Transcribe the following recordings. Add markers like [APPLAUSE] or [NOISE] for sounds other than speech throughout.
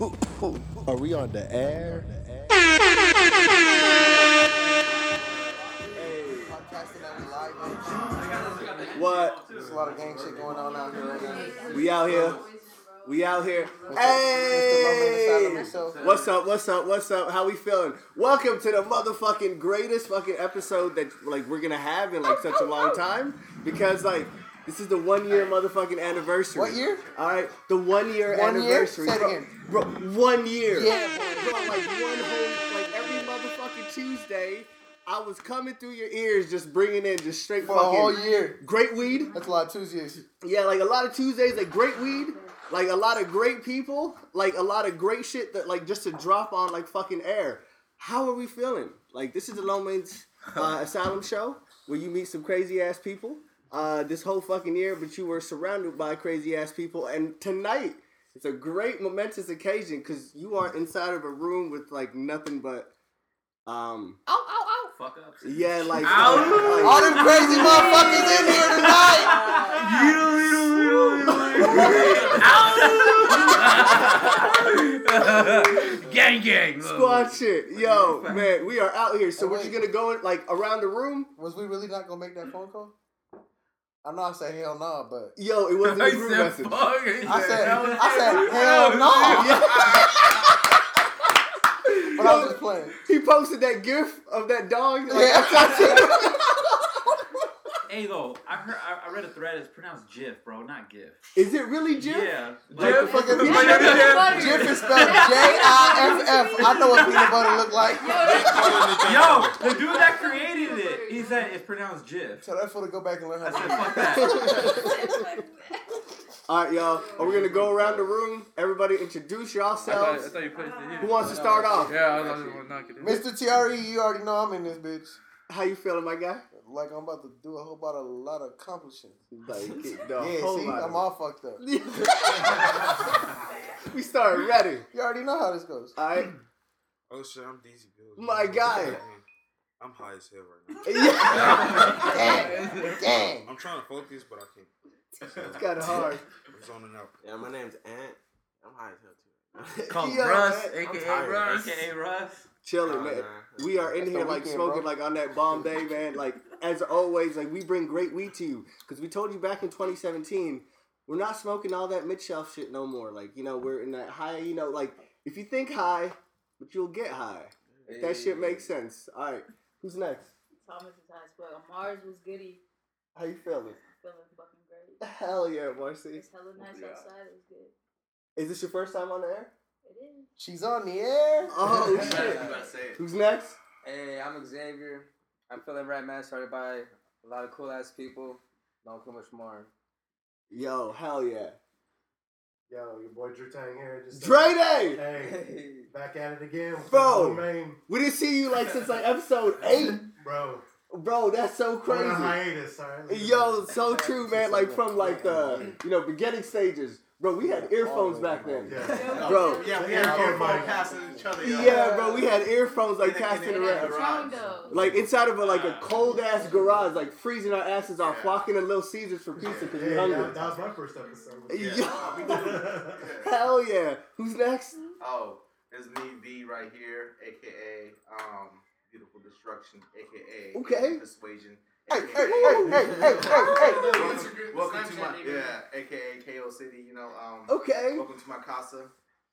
Are we on the air? Podcasting that we live bitch. What? There's a lot of gang shit going on out here right now. We out here. We out here. Mr. Loman inside of Hey! himself. What's up? What's up? What's up? How we feeling? Welcome to the motherfucking greatest fucking episode that like we're gonna have in like such a long time because like this is the one year motherfucking anniversary. What year? All right, the one year One year? anniversary. Say it again. bro, one year. Yeah, bro, like one whole like every motherfucking Tuesday, I was coming through your ears just bringing in just straight For a whole year. great weed. That's a lot of Tuesdays. Yeah, like a lot of Tuesdays, like great weed, like a lot of great people, like a lot of great shit that like just to drop on like fucking air. How are we feeling? Like this is the Lone Man's uh, Asylum show where you meet some crazy ass people. Uh, this whole fucking year, but you were surrounded by crazy ass people, and tonight it's a great momentous occasion because you are inside of a room with like nothing but, um, Oh oh oh Fuck up. yeah, like, Ow. like- All them crazy motherfuckers in here tonight. [LAUGHS] gang gang. Squad shit. Yo, man, we are out here. So Hey, we're wait. just gonna go in, like around the room. Was we really not gonna make that phone call? I know I said hell no, but [LAUGHS] Yo, it wasn't [LAUGHS] a group message. I said I said hell no. [LAUGHS] But I was just playing. He posted that gif of that dog. Like, Yeah. Hey though, I heard I, I read a thread. It's pronounced GIF, bro, not GIF. Is it really Jif? Yeah. Like the fucking Jif peanut Jif is spelled [LAUGHS] J I F F. I know what peanut butter look like. Yo, the dude that created it, he said it's pronounced GIF. So that's for to go back and learn I how said to. fuck that. [LAUGHS] [LAUGHS] All right, y'all. Are we gonna go around the room? Everybody introduce I thought, I yourselves. thought you it. Who wants to start off? Yeah, I thought you were knock it in. Mr. TRE, you already know I'm in this bitch. How you feeling, my guy? Like I'm about to do a whole lot of, lot of accomplishing. Like, [LAUGHS] Yeah, whole see, I'm all fucked up. [LAUGHS] we started ready. You already know how this goes. All right. [CLEARS THROAT] Oh shit, I'm DZ Bills. My guy. I'm high as hell right now. [LAUGHS] Yeah. Dang, dang. I'm trying to focus, but I can't. It's kind of hard. I'm zoning out. Yeah, my name's Ant. I'm high as hell too. Called Yo, Russ, man. aka. Russ. AKA Russ. Chilling, Oh, man. nah. We are in That's here like smoking bro. like on that Bombay, man. Like as always, like we bring great weed to you because we told you back in 2017 we're not smoking all that mid shelf shit no more. Like you know we're in that high. You know like if you think high, but you'll get high. If that shit makes sense. All right, who's next? Thomas is high as fuck. Mars was goody. How you feeling? Feeling fucking great. Hell yeah, Marcy. It's hella nice outside. It was good. Is this your first time on the air? It is. She's on the air. [LAUGHS] Oh shit. Who's next? Hey, I'm Xavier. I'm feeling right, man. Started by a lot of cool ass people. Don't too much more. Yo, hell yeah. Yo, your boy Drew Tang here. Just Dre Day! Hey, [LAUGHS] back at it again. Bro. the We didn't see you like since like episode [LAUGHS] eight. bro. Bro, that's so On a crazy. hiatus, alright? Yo, so true, man. Like from like the you know beginning stages, bro. We had earphones back then, Yeah. bro. Yeah, we had earphone passing each other. Yeah, bro. We had earphones like passing It around, was strong though. like inside of a like a cold ass garage, like freezing our asses off, walking to Little Caesars for pizza because we Yeah, hungry. that, that was my first episode. [LAUGHS] Yo, [LAUGHS] hell yeah. Who's next? Oh, it's me V right here, aka um Beautiful Destruction, aka Okay. Persuasion. Hey, hey, hey, hey, hey, hey, hey. Welcome, welcome to my yeah, aka KO City. You know, um, Okay, welcome to my casa.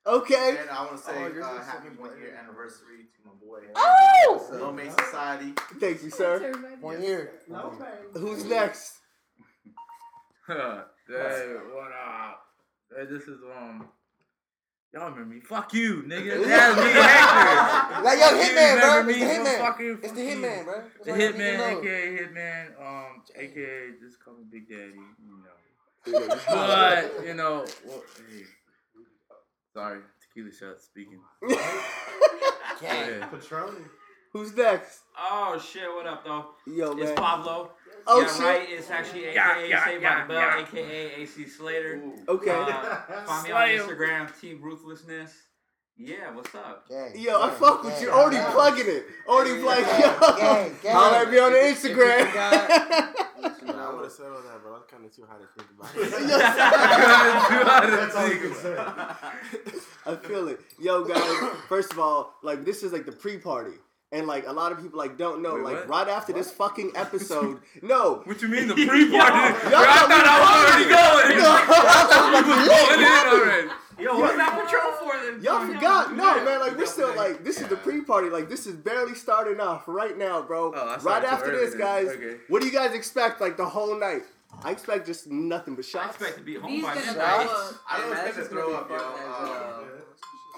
okay. And I want to say Oh, uh, happy one year anniversary to my boy. Oh! Low Main Society. Thank you, sir. One year. Okay. Who's next? [LAUGHS] hey, what up? Hey, this is um. Y'all remember me? Fuck you, nigga. That's me, Hector. [LAUGHS] Like, yo, Fuck you, Hitman, bro. remember It's the me from Hitman. fucking- It's the fuck you. Hitman, bro. That's The all you Hitman, aka Hitman, um, aka just call me Big Daddy, you know. [LAUGHS] But you know, well, hey, sorry, tequila shot speaking. [LAUGHS] Yeah. Patroni. Who's next? Oh shit, what up though? Yo, It's man. Pablo. Oh, yeah, shit. right. It's actually AKA Yeah, yeah, Saved yeah, by the Bell, yeah. AKA AC Slater. Okay. Uh, [LAUGHS] find me on Instagram, Team Ruthlessness. Yeah, what's up? Gang, Yo, I gang, fuck with gang, you. Already gang. plugging it. Already Yeah, plugging yo. gang, gang. Holla at me on the If you Instagram. got- You know, I would to settle that, but I'm kind of too high to think about [LAUGHS] That's all you can say. [LAUGHS] I feel it. Yo, guys, [COUGHS] first of all, like this is like the pre-party. And like a lot of people like don't know, Wait, like what? right after this fucking [LAUGHS] episode, no, What you mean the [LAUGHS] pre-party? Yo, I thought I was already [LAUGHS] going. I was going in already. Yo, what's that patrol for then? Y'all forgot? No, yeah. man. Like we're still like this is the pre-party. Like this is barely starting off right now, bro. Oh, I right started too after this, then. guys. Okay. What do you guys expect? Like the whole night? I expect just nothing but shots. I expect to be home He's by gonna midnight. throw up. I don't Man, expect to throw up, be yo.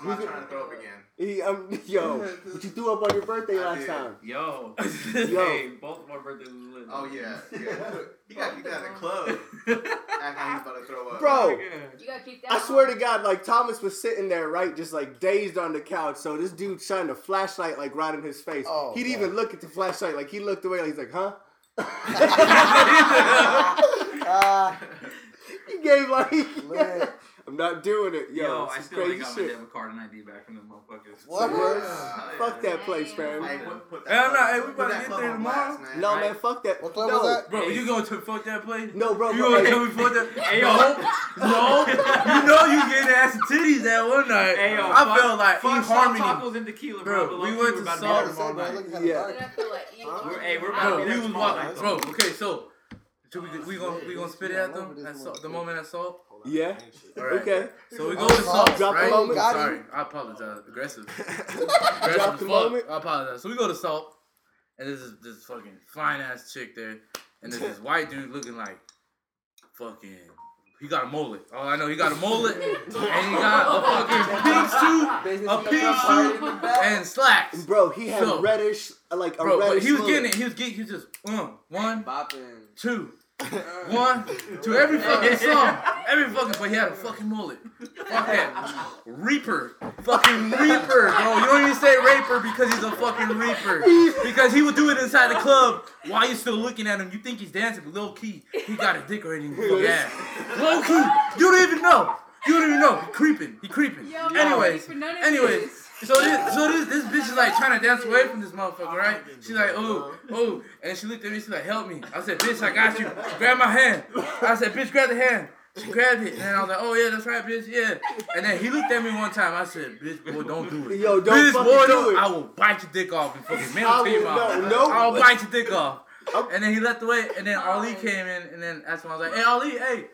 I'm not trying to throw up again. He, um, [LAUGHS] yo, [LAUGHS] but you threw up on your birthday I last did. time. Yo, [LAUGHS] Yo. hey, both of my birthdays was lit. Oh yeah, yeah. He got kicked out of the club. Acting he's about to throw up. Bro, You gotta keep that. I swear to God, like Thomas was sitting there, right, just like dazed on the couch. So this dude shined a flashlight like right in his face. Oh, He'd God. even look at the flashlight, like he looked away, like he's like, huh? Ah, He gave like, Lit. I'm not doing it, yo. Yo, I is still crazy ain't got shit. my debit card and ID back from the motherfuckers. What? Fuck that place, Hey, man. put, put Hey, I'm hey, we put about to get club there tomorrow. blast, man. No, Right? man, fuck that. What club no, was that? Bro, Hey. you going to fuck that place? No, bro, You gonna tell me fuck that? [LAUGHS] Hey, yo. no, [LAUGHS] you know you getting ass and titties that one night. Hey, yo, I fuck- felt like fuck E salt Harmony. tacos and tequila, Bro, bro. we went to about Salt- be tomorrow Bro, night. Yeah. dark. Did I feel like eating Huh? We're, hey, we're Bro, about to be we there tomorrow night. bro. Okay, so we we gonna we gonna spit it at them at the moment at salt? Yeah. All right. Okay. So we go to salt, drop the right? moment. Got him. Sorry, I apologize. Aggressive. [LAUGHS] Drop Aggressive the fuck. moment. I apologize. So we go to salt, and there's this, this fucking fine ass chick there, and there's this [LAUGHS] white dude looking like fucking. He got a mullet. Oh, I know he got a mullet, [LAUGHS] and he got a fucking pink suit A in pink suit in the back. and slacks. Bro, he had So- reddish, like a Bro, but reddish. he was mullet. getting it. He was getting. He was just um, one, Bopping. two, [LAUGHS] one, to every fucking song. Every fucking, but he had a fucking mullet. Fuck that. Reaper. Fucking Reaper, bro. You don't even say Raper because he's a fucking Reaper. Because he would do it inside the club while you're still looking at him. You think he's dancing, but low key, he got a dick already in his ass. Low key. You don't even know. You don't even know. He creeping. He creeping. Yo, Anyways, for none of anyways. So this, so this, this bitch is like trying to dance away from this motherfucker, right? She's like, oh, oh, and she looked at me. She's like, help me. I said, bitch, I got you. Grab my hand. I said, bitch, grab the hand. She grabbed it, and I was like, oh yeah, that's right, bitch, yeah. And then he looked at me one time. I said, bitch, boy, don't do it. Yo, don't bitch, boy, do it. I will bite your dick off and fucking I or will- no, no. I'll bite your dick off. And then he left away, and then Ali came in, and then that's when I was like, hey, Ali, hey,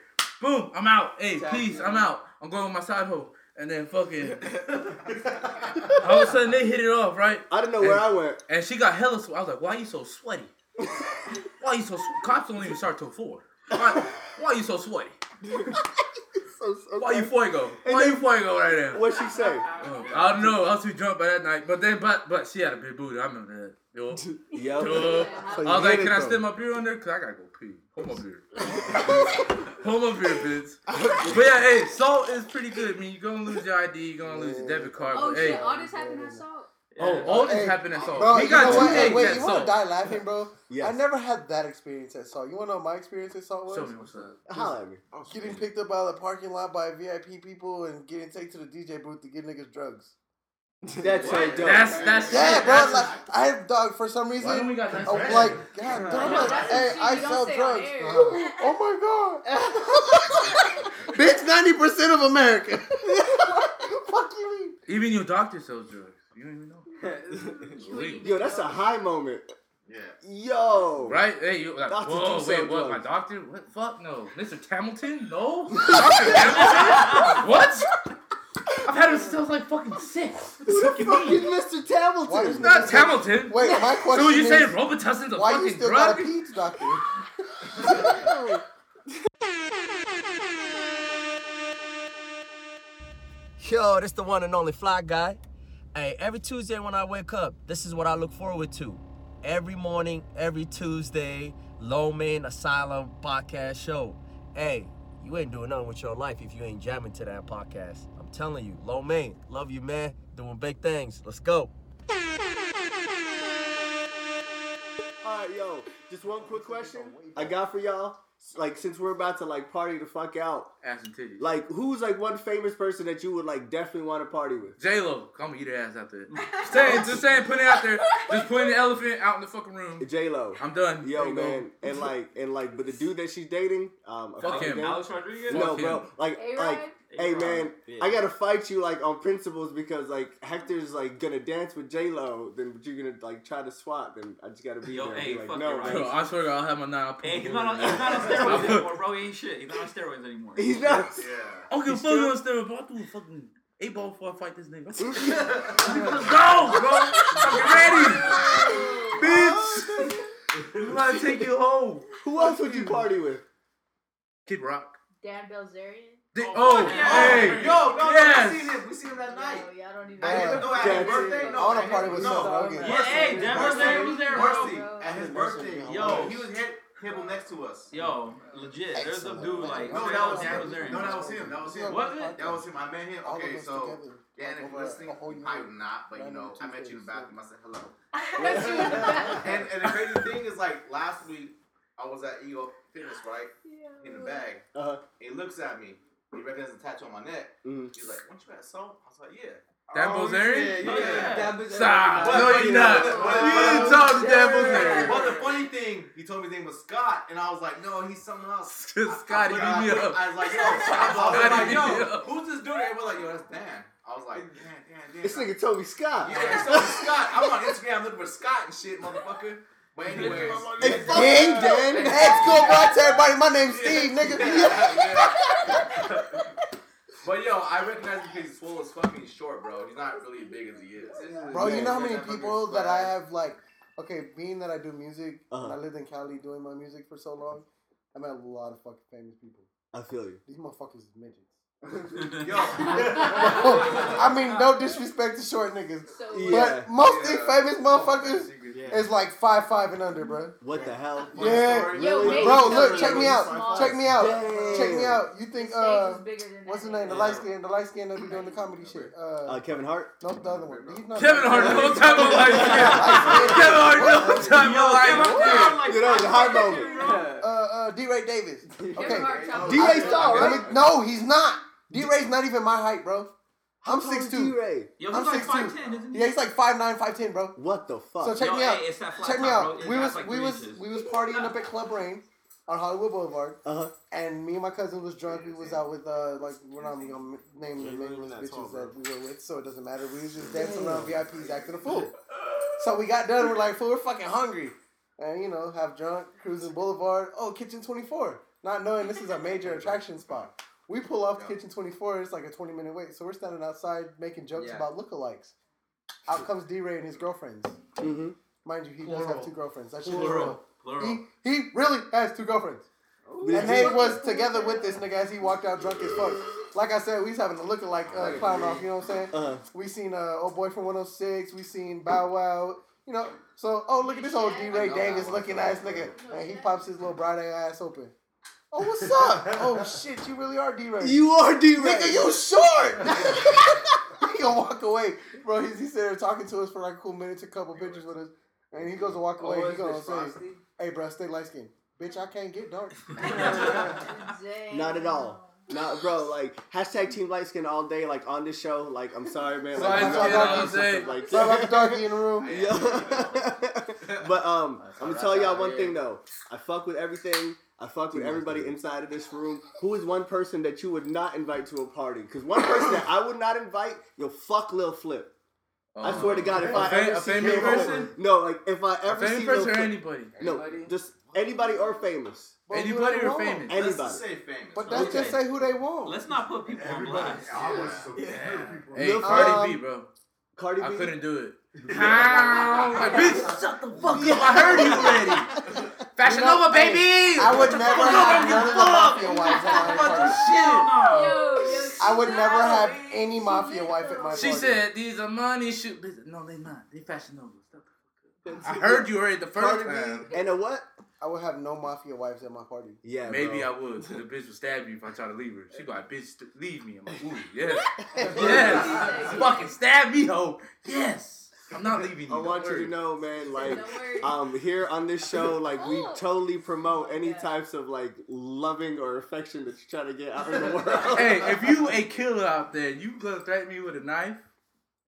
boom, I'm out. Hey, peace, I'm out. I'm going with my side hoe. And then fucking, [LAUGHS] all of a sudden they hit it off, right? I don't know where I went. And she got hella sweaty. I was like, why are you so sweaty? Why are you so sw- Cops don't even start till four. Why, why you so sweaty? So, so Why you fuego? Why you fuego right now? What'd she say? Uh, I don't know. I was too drunk by that night. But then, but but she had a big booty. I remember that. Yo. [LAUGHS] Yo. Yo. So I was like, hit it can I though. stick my beer on there? Cause I gotta go pee. Hold my beer. Hold my beer, bitch. [LAUGHS] But yeah, hey, salt is pretty good. I mean, you're gonna lose your ID, you're gonna lose your debit card. Oh but shit! hey, All this happened at Salt. Oh, all this Hey, happened at salt. Bro, he you got know two what? Eggs wait, at you want to die laughing, bro? Yes. I never had that experience at Salt. You want to know my experience at Salt was? Show me what's up. Holla at me. Oh, getting picked up out of the parking lot by VIP people and getting taken to the DJ booth to get niggas drugs. That's so dope. That's that's Yeah, shit. bro. That's Like, I have dog for some reason. Why don't we got that? I'm like, God, damn No, it. Hey, I sell say on drugs. [LAUGHS] oh my god. [LAUGHS] Bitch, 90% of America. Fuck you mean? Even your doctor sells drugs. You don't even know. It's legal. Yo, that's a high moment. Yeah. Yo. Right? Hey, you like, Doctors whoa, wait, what? My doctor? What? Fuck no. Mr. Hamilton? No? [LAUGHS] Dr. Hamilton? What? I've had him since I was like fucking six. Fucking Mr. Hamilton. Why is Not Hamilton. Wait, my [LAUGHS] question So you is, saying Robitussin's a why you still drug? got a peds doctor? [LAUGHS] Yo, this the one and only Fly Guy. Hey, every Tuesday when I wake up, this is what I look forward to. Every morning, every Tuesday, Low Main Asylum podcast show. Hey, you ain't doing nothing with your life if you ain't jamming to that podcast. I'm telling you, Low Main, love you, man. Doing big things. Let's go. All right, yo, just one quick question I got for y'all. Like, since we're about to like party the fuck out, Ass and titties. like, who's like one famous person that you would like definitely want to party with? J Lo, come eat her ass out there. [LAUGHS] Just saying, just saying, putting it out there. Just putting the elephant out in the fucking room. J Lo. I'm done. Yo, There you go. man, and like, and like, but the dude that she's dating, um, Fuck him. Alex Rodriguez? No, Fuck bro, him. like, A-Rod? like, hey A-Rod. man, Yeah. I gotta fight you like on principles because like Hector's like gonna dance with J Lo, then but you're gonna like try to swap, then I just gotta be Yo, there. hey, be like, fuck no, you, right. Bro, I swear to God, I'll have my nine. Hey, he's not on, in he's not on steroids [LAUGHS] anymore, bro. He ain't shit. He's not on steroids anymore. He's not. Yeah. Okay, don't give a He's fuck still- on steroids, bro. I do a fucking eight ball before I fight this nigga. Let's [LAUGHS] [LAUGHS] go, bro. I'm ready. Bitch. I'm about to take you home. Who else would you party with? Kid Rock. Dan Bilzerian. Di- Oh, oh, fuck yeah. hey. Yo, no, Yes. no, we seen him. We seen him that night. No, y'all don't even. At his, no, at his birthday. No, I wanna party his- with no. Seth Rogen. Yeah, hey, Dan was there, he was there, bro. Mercy, at his birthday. Yo. he was hit Hibble next to us. Yo, legit. There's a dude like No, that up was Dan him. Bilzerian. No, that was him. That was him. Was it? That was him. I met him. Okay, so together. yeah, and if Over you're listening, a whole you year. probably not, but you know, I met you in the bathroom. I said hello. [LAUGHS] That's you in the back. And and the crazy thing is, like last week, I was at Ego Fitness, right, Yeah. in the bag. Uh-huh. He looks at me. He recognizes the tattoo on my neck. Mhm. He's like, "Weren't you at Soul?" I was like, "Yeah." Dan Oh, Bilzerian? Yeah, yeah. yeah. Dan Bilzerian. Stop. No, you're not. but- but- You but- didn't talk to Dan Bilzerian. Well, the funny thing, he told me his name was Scott, and I was like, "No, he's someone else." [LAUGHS] Scotty I, beat me I, up. I was like, "Yo, Scott." I was Scotty like, beat me "Yo, up. who's this dude?" Everyone like, "Yo, that's Dan." I was like, "Dan, Dan, Dan." This nigga Toby Scott. Yeah, it's so Scott. I'm on Instagram looking for Scott and shit, motherfucker. But anyways, Hey, fuck you, Dan. Hey, it's cool, bro. Tell everybody my name's Steve, nigga. [LAUGHS] But yo, I recognize him because he's swole as fuck and he's short, bro. He's not really as big as he is. Bro, you know how many people that I have like, okay, being that I do music Uh-huh. I lived in Cali doing my music for so long, I met a lot of fucking famous people. I feel you. These motherfuckers is midgets. [LAUGHS] Yo, [LAUGHS] I mean, no disrespect to short niggas, So Yeah. but most of these Yeah. famous motherfuckers Yeah. is like five five and under, bro. What the hell? Yeah. Yo, Really? Bro, look, check me out. Check me out. Damn. Check me out. You think uh, is bigger than what's his name? The nigga. light skin, the light skin that be doing the [LAUGHS] comedy shit. Uh, Uh, Kevin Hart. no, the other one. He's not Kevin Hart, no time of life. Kevin Hart, no time Yo, of life. Kevin Hart, You know, the high moment. Uh, uh, DeRay Davis. Okay. Kevin Hart top D. Ray Star, right? no, he's not. DeRay's not even my height, bro. I'm How tall is 6'2". DeRay? Yo, I'm he's like 6'2". 5'10", isn't he? Yeah, he's like 5'9", 5'10", bro. What the fuck? So check Yo, me out. hey, it's that flat Check me top, out. bro. We That's was like we three was inches. we was partying up at [LAUGHS] Club Rain on Hollywood Boulevard, Uh-huh. and me and my cousin was drunk. We was out with uh like we're not gonna name the Yeah, nameless bitches tall, that we were with, so it doesn't matter. We was just dancing around VIPs, acting a fool. So we got done. We're like, fool, we're fucking hungry, and you know, have drunk, cruising Boulevard. Oh, Kitchen Twenty Four, not knowing this is a major attraction spot. We pull off to Kitchen 24. It's like a 20 minute wait. So we're standing outside making jokes Yeah. about lookalikes. Out comes DeRay and his girlfriends. Mm-hmm. Mind you, he does have two girlfriends. That shit is Plural. real. Plural. He, he really has two girlfriends. And they was together with this nigga as he walked out drunk as fuck. Like I said, we was having a lookalike uh, clown off, you know what I'm saying? Uh-huh. We seen uh, old boy from 106. We seen Bow Wow. You know, so oh look at this old DeRay Davis looking ass nigga, and he pops his little bright ass open. Oh what's up? oh shit, you really are DeRay. You are DeRay. Nigga, you short. [LAUGHS] he gonna walk away, bro. He's he there talking to us for like a cool minute, took a couple pictures with us, and he goes to walk away. Oh, he is gonna say, "Hey, bro, stay light skinned Bitch, I can't get dark." [LAUGHS] Not at all. Not, bro. Like hashtag Team Light Skin all day. Like on this show. Like I'm sorry, man. Like, Light I'm skin not- all day. Like, Sorry about the darkie in the room. [LAUGHS] Yeah. but um, I'm gonna tell y'all one Yeah. thing though. I fuck with everything. I fuck with everybody inside of this room. Who is one person that you would not invite to a party? Because one person that I would not invite, yo, fuck Lil Flip. I swear to God, if A I fa- ever a see famous Lil person? Flip, no, like if I A ever famous see Lil or Flip, anybody? no, Anybody? just anybody or famous. But Anybody or want? famous? Let's Anybody. say famous. But let's just say who they want. Let's not put people on blast. Hey, Lil Cardi Um, B, bro. Cardi B. I couldn't do it. [LAUGHS] Like, bitch, shut the fuck up. I heard you already. Fashion You know, Nova, hey, baby. I would never have none of the mafia wives at my party. Shit. I would never have any mafia wife at my party. She said these are money shoot. No, they not. They Fashion Nova. Stop the fuck up. I heard you already the first Cardi time. And a what? I would have no mafia wives at my party. Yeah, Maybe bro. I would. So the bitch would stab you if I try to leave her. She go like, bitch, leave me. I'm like, ooh, [LAUGHS] yes. yes. Fucking stab me, ho. Yes. I'm not leaving you. I want don't you to know, man. Like, Don't um, here on this show, [LAUGHS] like we Oh. totally promote any Yeah. types of like loving or affection that you're trying to get out in the [LAUGHS] world. hey, if you [LAUGHS] a killer out there, you gonna threaten me with a knife,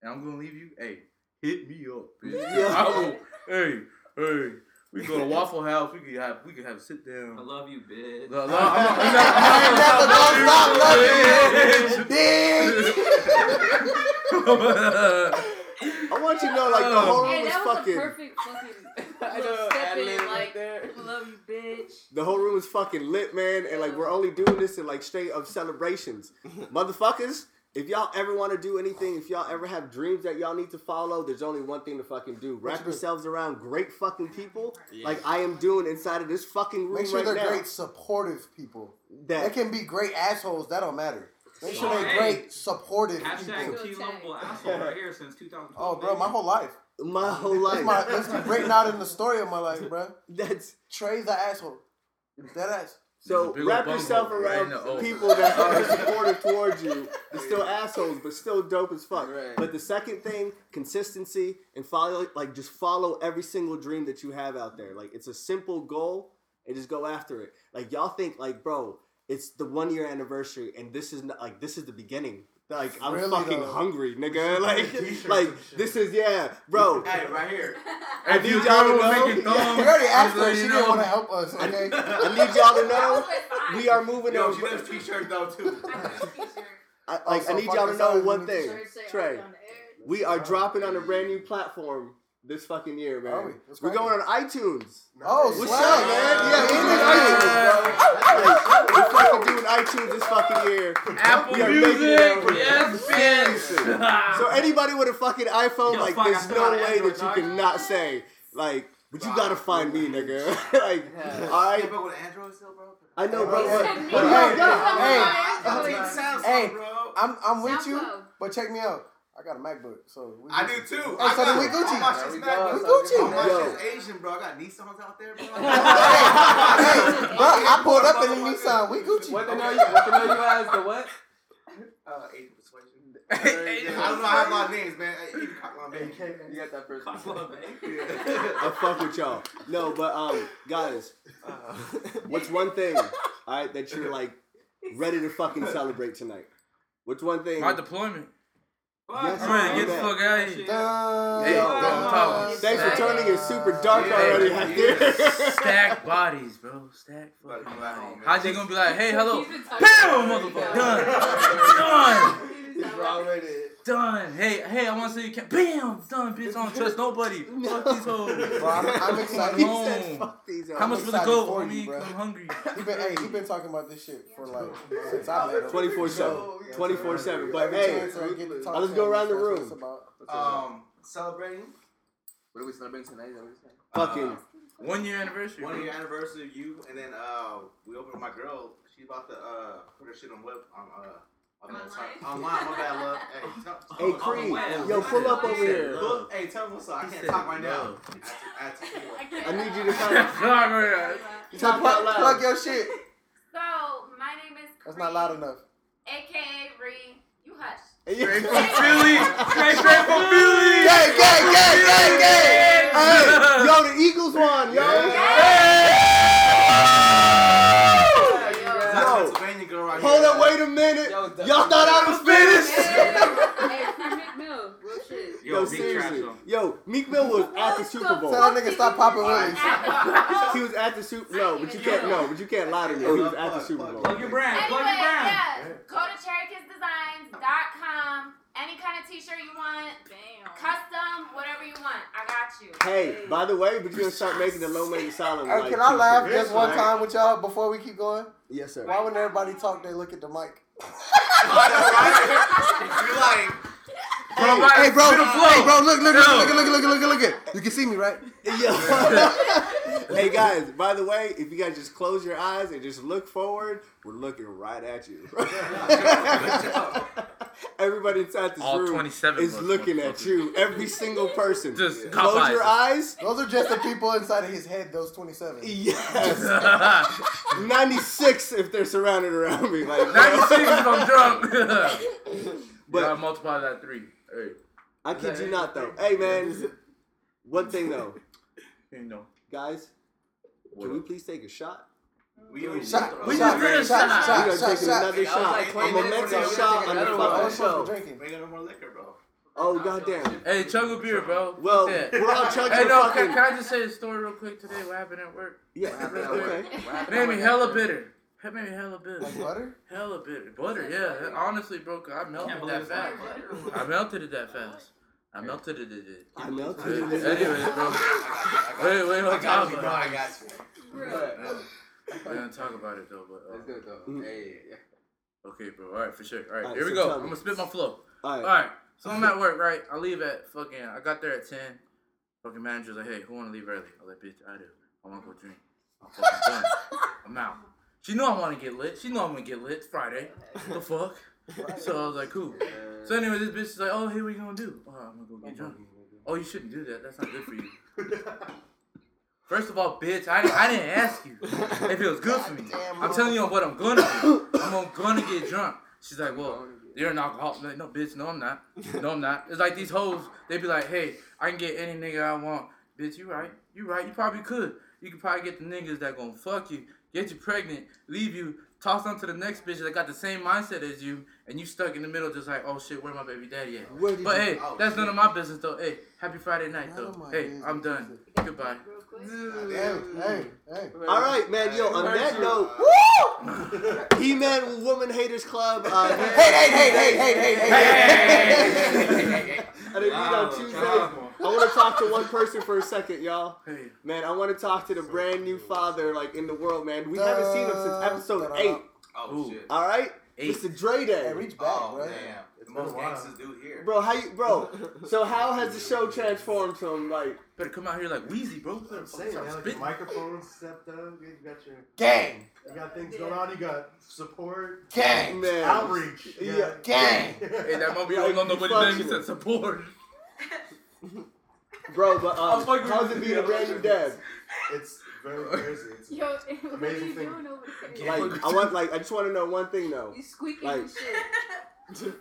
and I'm gonna leave you. Hey, hit me up, bitch. Yeah. I will. Hey, hey, we go to Waffle House. We could have we could have a sit down. I love you, bitch. No, no, I'm not- I'm not- I'm not Never gonna gonna stop Bitch. I want you to know, like the whole room Hey, is was fucking. perfect fucking [LAUGHS] [LAUGHS] I little know, step in, like, there. I love you, bitch. The whole room is fucking lit, man, and like we're only doing this in like straight up celebrations, [LAUGHS] motherfuckers. If y'all ever want to do anything, if y'all ever have dreams that y'all need to follow, there's only one thing to fucking do: wrap you do? yourselves around great fucking people, like I am doing inside of this fucking room Make sure right they're now. great supportive people. They That can be great assholes. That don't matter. Make sure Oh, they're hey. great supportive Hashtag people. T lovable asshole right here since 2012. Oh, bro, my whole life. my whole life. It's my it's written out in the story of my life, bro. [LAUGHS] That's Trey the asshole. That ass. so There's a big wrap yourself bunghole right around in the O. people that [LAUGHS] are supportive towards you. They're still assholes, but still dope as fuck. Right. But the second thing, consistency and follow like just follow every single dream that you have out there. Like it's a simple goal and just go after it. Like y'all think like, bro, it's the one year anniversary and this is not like this is the beginning. Like I'm Really, fucking though? hungry, nigga. Like, like this is yeah, bro. [LAUGHS] Hey, right here. [LAUGHS] I If need you y'all to know. Making yeah, we already asked her. She didn't want to help us. Okay. I need y'all to [LAUGHS] know we are moving Yo, on. she does t-shirts though too. I know, t-shirt. I, like Also, I need y'all to know one thing, need Shirt say Trey. on. We are dropping on a brand new platform this fucking year, man. Are we? What's We're going on iTunes. Oh, What's swag. up, man? Yeah, we're doing iTunes, bro. Like, we're fucking doing iTunes this fucking year. Apple We are Music, over. yes, Seriously. bitch. So anybody with a fucking iPhone, Yo, like, fuck, there's no way Android, that you dog. cannot say, like, but you gotta find me, nigga. like, Yeah. all right. Yeah, but with Android still, bro. I know, Bro, bro. but- But, Hey, but hey, yo, yo, hey, I'm hey, taking sound hey, bro. I'm I'm with you, SoundCloud. but check me out. I got a MacBook, so we I do too. Hey, I so then got we it. Gucci. All my There shit's we Mac, go. bro. We Gucci. All my shit's Asian, bro. I got Nissans out there, bro. [LAUGHS] hey, bro, I pulled up in the Nissan. We Gucci. What they know you? What they know you as the what? Uh, Asian persuasion. [LAUGHS] [LAUGHS] I don't know. I have a lot of names, man. Hey, you my name. You got that first. Cock love, eh? I fuck with y'all. No, but um, guys, what's one thing, all right, that you're like ready to fucking celebrate tonight? What's one thing? My deployment. Yes, I'm ready to get the fuck out of here. Dun, Hey, Yo, I'm. Thanks for turning it super dark Yeah, already yeah. out. Stack bodies, bro. Stack fucking [LAUGHS] Fucking bodies. home, How's he gonna be like, hey, hello? He's been talking Bam, motherfucker. it. Done. [LAUGHS] He's already. Done. Hey, hey, I want to see you. can't. Bam. Done, bitch. I don't trust nobody. [LAUGHS] Fuck these hoes. Bro, I'm, I'm excited. he Home. said, "Fuck these." How much I'm for the excited goat, for you, homie? bro. I'm hungry. [LAUGHS] He been, hey, he been talking about this shit for like since I met him. 24 7. 24 7. But Every hey, I get to talk let's go around the room. Um, celebrating What are we celebrating tonight? Is that what you're saying? fucking. One year anniversary. One year anniversary of you, and then uh, we opened with my girl. She's about to uh put her shit on web on uh. On Online? Online, my bad, love. Hey, tell, Hey, on- on Creed. web. Yo, pull up over here. Look, hey, tell me what's up. I can't talk right now. love. I to- I to- I can't- I need you to kind of [LAUGHS] Sorry, man. Talk out plug, loud. plug your shit. So, my name is That's not loud enough. AKA Ree. You hush. Straight from Philly. Straight, straight from Philly. Gang, gang, gang, gang, gang. Hey, yo, the Eagles won, yo. That's a minute. Yo, Y'all thought I was finished? hey, free Meek Mill. Real shit. Yo, big seriously. trash, Yo, Meek Mill was at the Super Bowl. Tell that nigga stop popping willies. [LAUGHS] He was at the Super. No, but you can't. No, but you can't lie to me. Oh, he was at the Super Bowl. Plug your brand. Plug Anyway, your brand. yeah. Go to cherrykissdesigns.com. Any kind of t-shirt you want, custom, whatever you want, I got you. Hey, by the way, but you're gonna start making the low main asylum. Hey, like, can I laugh just one time with y'all before we keep going? Yes, sir. Why when everybody talk, they look at the mic? You like, Bro, right, Hey, bro, spit a flow. hey, bro, look, look, Yo. look, look, look, look, look, look, look. You can see me, right? Yo. Hey guys, by the way, if you guys just close your eyes and just look forward, we're looking right at you. [LAUGHS] Everybody inside this All room 27 is looking at you. Every single person. Just close your eyes. Those are just the people inside of his head, those 27. Yes. [LAUGHS] 96 if they're surrounded around me. Like 96 if I'm drunk. [LAUGHS] But but I multiply that three. Hey. I kid you not though. Hey man, one thing though, You know. guys, can we please take a shot? We already Shot. We just did a shot, shot. shot, we are shot, taking shot. another shot. like a minutes momentous ago. shot on the Another fucking else show. for drinking? We got no more liquor, bro. Oh goddamn. Hey, chug a beer, bro. Well, Fuck we're all chugging Hey, no, fucking. can, can I just say a story real quick today? What happened at work? Yeah. What happened at Okay. work? What happened It made me hella bitter. It made me hella bitter. Like butter? Hella bitter. Butter, yeah. Honestly, bro, 'cause I melted that fast. I melted it that fast. I melted it. it, it. I melted Anyways, it. bro. Wait, wait, I don't got talk you, bro. I got you. We're gonna talk about it though, but Let's uh, do it though. Mm. Hey, yeah. okay, bro. All right, for sure. All right, All right, here we go. I'm gonna spit my flow. All All right. right, so I'm at work, right? I leave at fucking. I got there at ten. Fucking manager's like, hey, who wanna leave early? I was like, bitch, I do. I wanna go drink. I'm fucking done. [LAUGHS] I'm out. She knew I wanna get lit. She knew I'm gonna get lit. It's Friday. What the fuck? So I was like, cool. So anyway, this bitch is like, oh, hey, what you gonna do? Oh, I'm gonna go get drunk. Oh, you shouldn't do that. That's not good for you. [LAUGHS] First of all, bitch, I didn't, I didn't ask you if it was good for me. I'm telling you what I'm gonna do. I'm gonna get drunk. She's like, well, you're an alcoholic. Like, no, bitch, no, I'm not. No, I'm not. It's like these hoes, they be like, hey, I can get any nigga I want. Bitch, you right. You right. You probably could. You could probably get the niggas that gonna fuck you, get you pregnant, leave you, toss them to the next bitch that got the same mindset as you, and you stuck in the middle just like, oh shit, where my baby daddy at? But hey, Oh, that's shit. none of my business though. Hey, happy Friday night None though. Hey, business. I'm done. Goodbye. Hey, hey, hey. All right, man. Yo, on that note, woo! He-Man Woman Haters Club. Uh, Hey, hey, hey, hey, hey, hey, hey. I didn't meet on Tuesday. I want to talk to one person for a second, y'all. Hey, Man, I want to talk to the brand new father, like in the world, man. We haven't seen him since episode eight. Oh Ooh. shit. All right, Eight. Mr. Dre Hey, Day, reach back, Oh bro. damn. The most gangsters do here. bro. How you, bro? [LAUGHS] So how has the show transformed from like? better come out here like Wheezy, bro. Better I'm saying, man, like spitting. your microphone stepped up. You got your, Gang, you got things going on. You got support, gang, Man, outreach. you Yeah. gang. [LAUGHS] Hey, that might be Like, all on nobody fuck name. You. said support. [LAUGHS] bro. But um, how's it you. being a brand new dad? It's very crazy. It's Yo, [LAUGHS] what are Amazing you thing. doing over there? Like, I want, like, I just want to know one thing though. You squeaking like- and shit.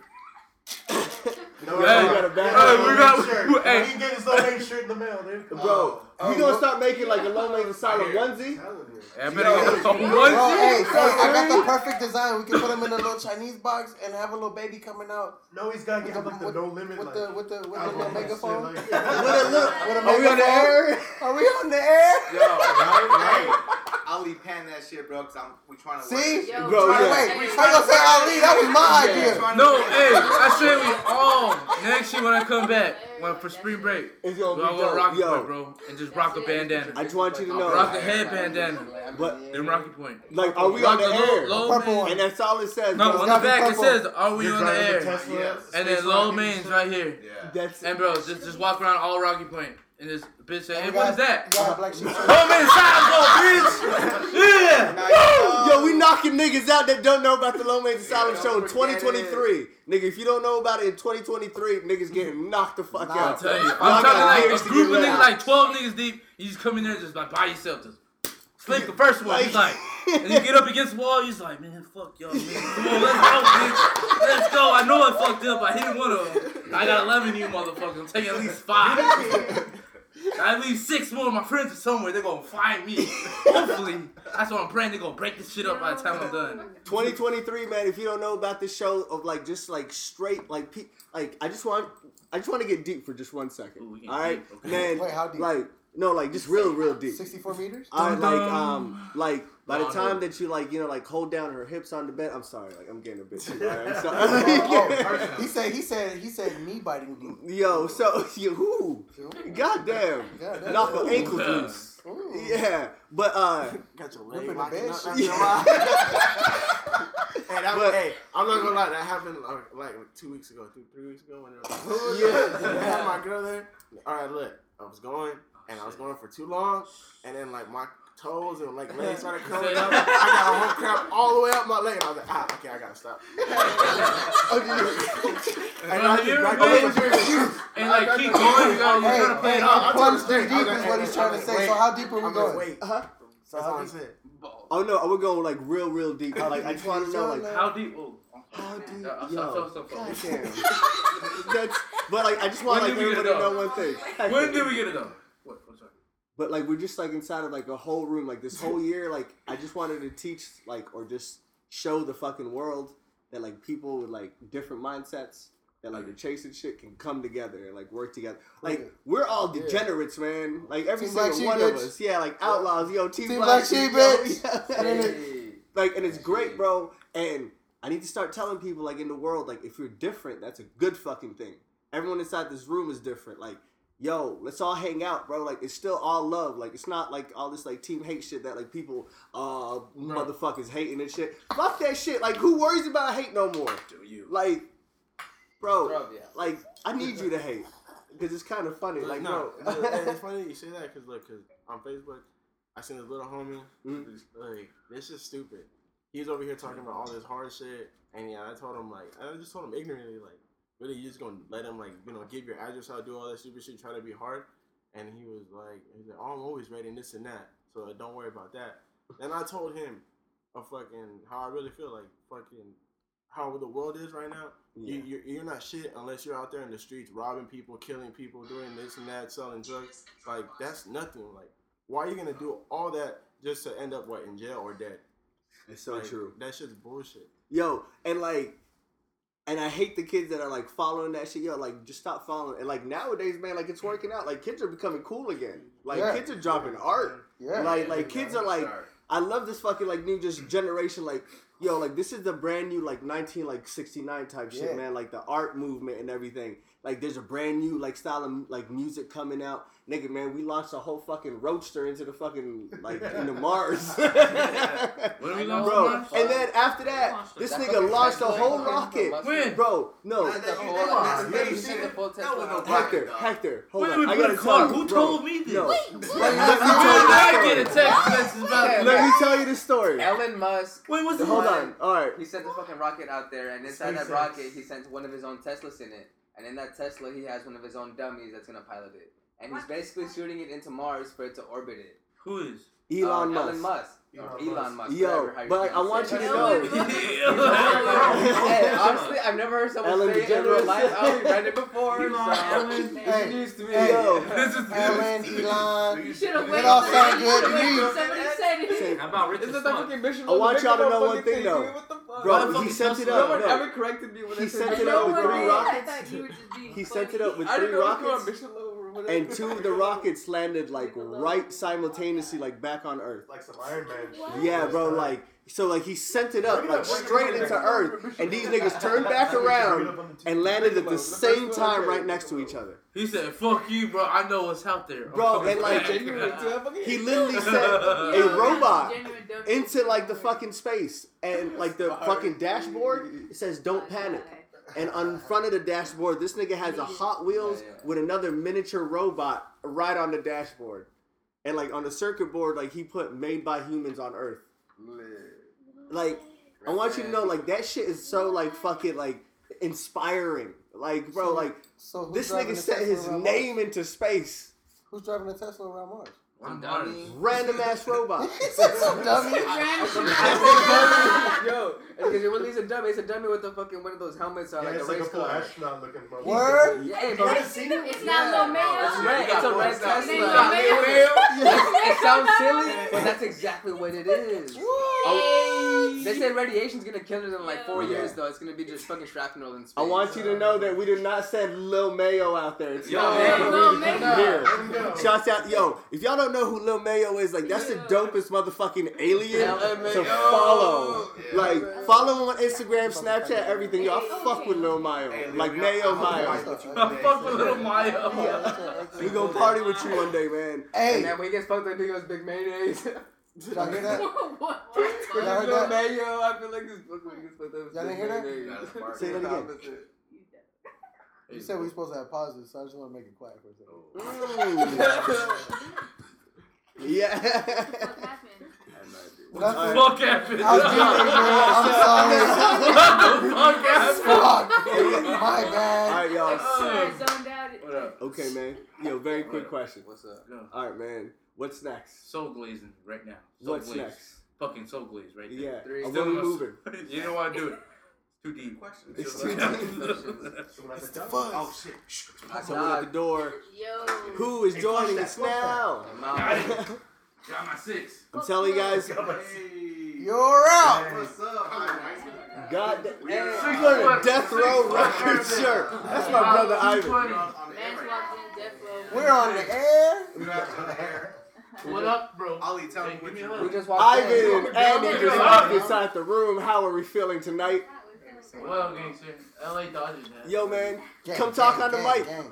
no, Hey, we got a bad- Hey, Hey, we got- hey. He can get his low hanging shirt in the mail, dude. Bro, Oh, you gonna start making like a low man's asylum onesie? Telling you. Hey, I Yo, better get a Bro, onesie. hey, hey, I got the perfect design. We can put him in a little Chinese box and have a little baby coming out No, he's got to get the, like the no limit. with like, the with the with the little and shit, megaphone. like- [LAUGHS] With a look. With a Are we on the air? Are we on the air? Yo, hey, I'll leave pan that shit, bro, cause I'm we trying to See? Yo, Bro, Try to yeah. wait. I was gonna say Ali. That was my Yeah. idea. No, hey, I said we all next year when I come back, when for spring break, It's we'll gonna be go Rocky dope. Point, bro, and just rock a bandana. I just want you to know. Rock the head bandana. But Then Rocky Point. like, are we Rock on the low, air? low Purple one. And that's all it says. No, bro. on the back it says, "Are we You're on the air?" Tesla, Yeah. And then space low rocket mains right here. Yeah. That's And bro, just just walk around all Rocky Point and this bitch say, "Hey, We what got- is that?" we got a black sheep. Low main side bitch. [LAUGHS] Yeah. Yo, we knocking niggas out that don't know about the Low Man's Asylum show in 2023. Nigga, if you don't know about it in 2023, niggas getting knocked the fuck Nah, I'm out. you, I'm got talking like to a group of ready. niggas, like 12 niggas deep. You just come in there just like by yourself, just slip the first one. He's like, [LAUGHS] and you get up against the wall. He's like, man, fuck y'all, man. Come on, let's go, bitch. Let's go. I know I fucked up. I hit one of them. I got 11 of you motherfuckers. I'm taking at least five. [LAUGHS] At leave six more of my friends are somewhere. They're gonna find me. Hopefully, that's what I'm praying. They're gonna break this shit up by the time I'm done. 2023, man. If you don't know about this show of like just like straight like pe- like I just want I just want to get deep for just one second. Ooh, all right, deep, okay. man. Wait, how deep? Like no, like just real, real deep. 64 meters? I Dum like um like by the time that you like you know like hold down her hips on the bed. I'm sorry, like I'm getting a bit too. [LAUGHS] Right? I'm Oh, [LAUGHS] sorry. oh, [LAUGHS] he said he said he said me biting deep. Yo, so you who? Goddamn, Goddamn. knock her ankles Yeah. loose. Yeah, but uh, Got your Gripping leg the locking bed up shit. after a hey, that, But- hey, I'm not gonna lie. That happened like, like two weeks ago, two, three weeks ago. When it was, Yeah. I had my girl there. All right, look, I was going, and I was going for too long, and then like my toes and like legs started [LAUGHS] coming up. I got a whole crap all the way up my leg, and I was like, ah, okay, I gotta stop. [LAUGHS] [LAUGHS] and I Have you just back been- over to and like keep going. You gotta, Hey, you're trying to play it off. I'm plunge trying too to deep is what he's trying to say. So how deep are we going? gonna wait. huh? So That's how all I'm deep? saying. Oh no, we're going like real, real deep. Like I just want to know like How deep? Oh, how deep? I saw- Yo, I saw- I saw- goddamn. That's but like I just want When like did everybody to know one thing. When did we get it though? What? What's up? But like we're just like inside of like a whole room, like this whole year, like I just wanted to teach like or just show the fucking world that like people with like different mindsets that like the chasing shit can come together and like work together. Like we're all Yeah. degenerates, man. Like every Team single one of us. Yeah, like outlaws, yo, team, Team black, Black Sheep, bitch. [LAUGHS] yeah. And it- Hey. like and it's great, bro. And I need to start telling people like in the world, like if you're different, that's a good fucking thing. Everyone inside this room is different. Like, yo, let's all hang out, bro. Like it's still all love. Like it's not like all this like team hate shit that like people uh motherfuckers hating and shit. Fuck that shit. Like who worries about hate no more? Do you? Like, bro, Bro, yeah. like I need you to hate. Because it's kind of funny. Like, no, bro. it's, it's funny you say that because look, because on Facebook, I seen this little homie. Mhm. who's, Like this is stupid. He's over here talking about all this hard shit, and yeah, I told him like I just told him ignorantly like, really, you just gonna let him like you know give your address out, do all that stupid shit, try to be hard, and he was like, he's like, oh, I'm always ready, and this and that, so uh, don't worry about that. Then I told him, a fucking how I really feel like fucking how the world is right now. You, you're, you're not shit unless you're out there in the streets robbing people, killing people, doing this and that, selling drugs. Like that's nothing. Like why are you gonna do all that just to end up what in jail or dead? It's so Like, true. That shit's bullshit. Yo, and like, and I hate the kids that are like following that shit. Yo, like, just stop following. And like nowadays, man, like it's working out. Like kids are becoming cool again. Like Yeah. kids are dropping art. Yeah. Like like kids are like, I love this fucking like new just generation. Like yo, like this is the brand new like nineteen like sixty nine type shit, Yeah. man. Like the art movement and everything. Like there's a brand new like style of like music coming out. Nigga, man, we launched a whole fucking roadster into the fucking like [LAUGHS] into Mars. [LAUGHS] When we launched Bro, Mars? and then after that, this That nigga launched a whole rocket. When? Bro, no. Sent the whole- on, sent you the- sent the full That was no Tesla. Hector. Hector, hold Wait, on. I gotta Clark, tell you, who bro. told me this? No. Wait, Let me, When me you I the get a story. text message about Yeah, this? Let me tell you the story. Elon Musk. Wait, what's The the Hold one- on. All right. He sent the fucking rocket out there, and inside that rocket, he sent one of his own Teslas in it. And in that Tesla, he has one of his own dummies that's gonna pilot it. And he's basically shooting it into Mars for it to orbit it. Who is? Elon Um, Musk. Elon Musk. Or Elon Elon Musk. Yo, whatever, how but I want you to know. [LAUGHS] Hey, honestly, I've never heard someone Ellen say it in real DeGeneres. life. I only read it before, Elon, so Ellen. it's news to me. Hey, Yo. This is Ellen, Elon. You should have It waited. all for sound it. good to Wait me. till Somebody said it. How about Rich This is the fucking mission. I want y'all to know one thing, though. What the fuck? Bro, Motherfucking he sent it up. no one ever corrected me when He they said sent it mission up with three rockets. I thought you were just being He sent it up with I three didn't know it was rockets, going mission low or whatever. and two of the rockets landed like right simultaneously, like back on Earth. Like some Iron Man. shit. Yeah, bro. Like so, like he sent it up like straight into Earth, and these niggas [LAUGHS] turned back around and landed at the same time right next to each other. He said, "Fuck you, bro. I know what's out there." I'm Bro, and, like, back." Genuine, too. I fucking- He literally sent [LAUGHS] a robot into like the fucking space, and like the fucking dashboard. It says "Don't panic." And on front of the dashboard, this nigga has a Hot Wheels Yeah, yeah. with another miniature robot right on the dashboard. And like on the circuit board, like he put made by humans on Earth. Like, I want you to know, like that shit is so like fucking like inspiring. Like, bro, like So this nigga the set his name Mars? into space. Who's driving the Tesla around Mars? I'm Dummy. Random ass robot. [LAUGHS] He said some dummy. [LAUGHS] Yo, because it really is a dummy. It's a dummy with the fucking one of those helmets on, Yeah, like it's a like a race full car. astronaut looking bro. Word? Yeah, hey, You bro. haven't seen it? It's not Lil Mayo. It's red. It's a red It Tesla. ain't Lil Mayo. it sounds [LAUGHS] silly, but that's exactly what it is. Oh, they say radiation's gonna kill it in like four Yeah. years, though. It's gonna be just fucking shrapnel and space. I want you to know that we did not send Lil Mayo out there. It's Yo, not hey. Lil Mayo. here. Let him go. Shouts out, yo! If y'all don't know who Lil Mayo is, like that's the dopest motherfucking alien LMAO. to follow. Yeah. Like follow him on Instagram, Snapchat, everything. Y'all fuck with Lil Mayo, Hey, like Mayo, Mayo I'm Mayo. fucking with you I'm today. fuck with little Mayo. We gonna party with you one day, man. Hey, Hey, man, when he gets fucked up, he goes big mayonnaise. did y'all [LAUGHS] hear that? [LAUGHS] What? What? Y'all heard Little that? mayo, I feel like this fucking when he gets fucked up. Y'all didn't hear that? that? [LAUGHS] Say that again. You said we are supposed to have pauses, so I just want to make it quiet for a second. Oh. Yeah. What happened? Nothing. Fuck happened. I was being ignorant. I'm [LAUGHS] Fuck happened. sorry. Fuck. My All bad. right, I y'all. swear I zoned out. What up? Okay, man. Yo, very quick question. What's up? All right, man. What's next? soul glazing right now. Soul What's glaze. next? Fucking soul glaze right there. Yeah. Three. Are Still we must- moving? you know why I do it? Too deep. It's too deep. [LAUGHS] It's the fuzz. Oh shit. Someone at the door. Yo. Who is joining us now? [LAUGHS] Got my six. I'm telling you guys, You're out. What's up? God, she's wearing a Death Row record shirt. That's my brother Ivan. Man's walked in death row. We're on the air. What up, bro? Ollie, tell me what you a want. We just walked in. Ivan and Andy just walked inside the room. How are we feeling tonight? Well, gangster. LA Dodgers, man. Yo, man, Gang, come talk gang, on the gang, mic. gang.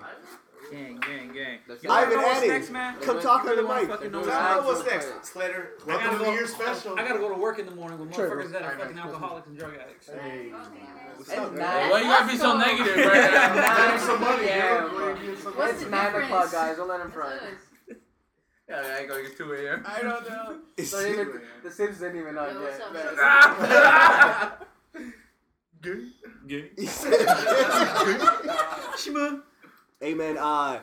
Gang, gang, gang. Let's You go. Ivan know what's Andy, next, man? come talk on the wanna mic. fucking know what's go. next? What's next, Slater? I gotta Welcome to go- your special. I gotta go to work in the morning with Sure. motherfuckers that are fucking alcoholics and drug addicts. Hey. It's up, nine- Why you gotta be so negative right now? Nine some money, p.m. What's It's the nine difference? o'clock, guys. Don't let him front. Yeah, I ain't gonna get 2 a.m. I don't know. [LAUGHS] It's- So even, the Sims didn't even on Yo, what's yet. up, man. [LAUGHS] Gang. Hey, man, uh,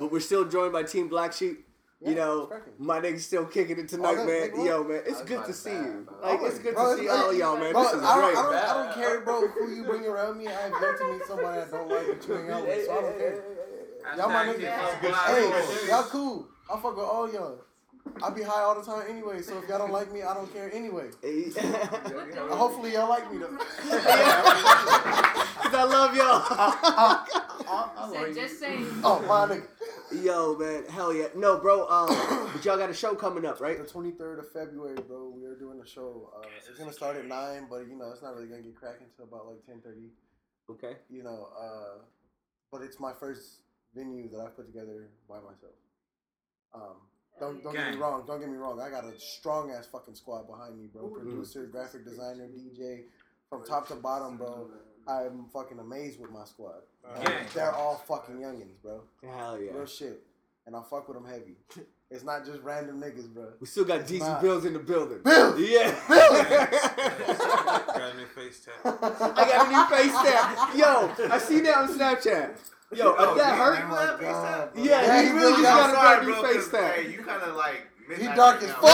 but we're still joined by Team Black Sheep. You know, my nigga's still kicking it tonight, Oh, man. Yo, man, it's good to see bad, you. bro. Like, it's good Bro, to see it's- all y'all, man. Bro, This is I, don't, great. I, don't, I don't care, bro, who you bring around me. I have yet to meet somebody I don't like that you hang out with, so I don't care. Y'all my Hashtag niggas. kick Hey, black. y'all cool. I fuck with all y'all. I be high all the time anyway, so if y'all don't like me, I don't care anyway. [LAUGHS] Hey. Hopefully y'all like me though. [LAUGHS] [LAUGHS] Cause I love y'all. Said, just saying. Oh, my nigga. Yo, man, hell yeah. No, bro, um, but y'all got a show coming up, right? The 23rd of February, bro, we are doing a show. Uh, it's gonna start at 9, but you know, it's not really gonna get cracking until about like 10.30. Okay. You know, uh, but it's my first venue that I put together by myself. Um, don't don't get me wrong. Don't get me wrong. I got a strong ass fucking squad behind me, bro. Producer, graphic designer, DJ, from top to bottom, bro. I'm fucking amazed with my squad. And Gang. They're all fucking youngins, bro. Hell yeah. Real shit. And I fuck with them heavy. [LAUGHS] It's not just random niggas, bro. We still got It's DC. Bills in the building. Bills! Yeah. Bills! [LAUGHS] Got a new face tap. I got a new face tap. Yo, I seen that on Snapchat. Yo, Oh, if that you hurt. have that face tap? Yeah, Yeah, he he really really just got got a sorry, brand new bro, face 'cause, tap. Hey, you kind of like He dark as fuck. [LAUGHS]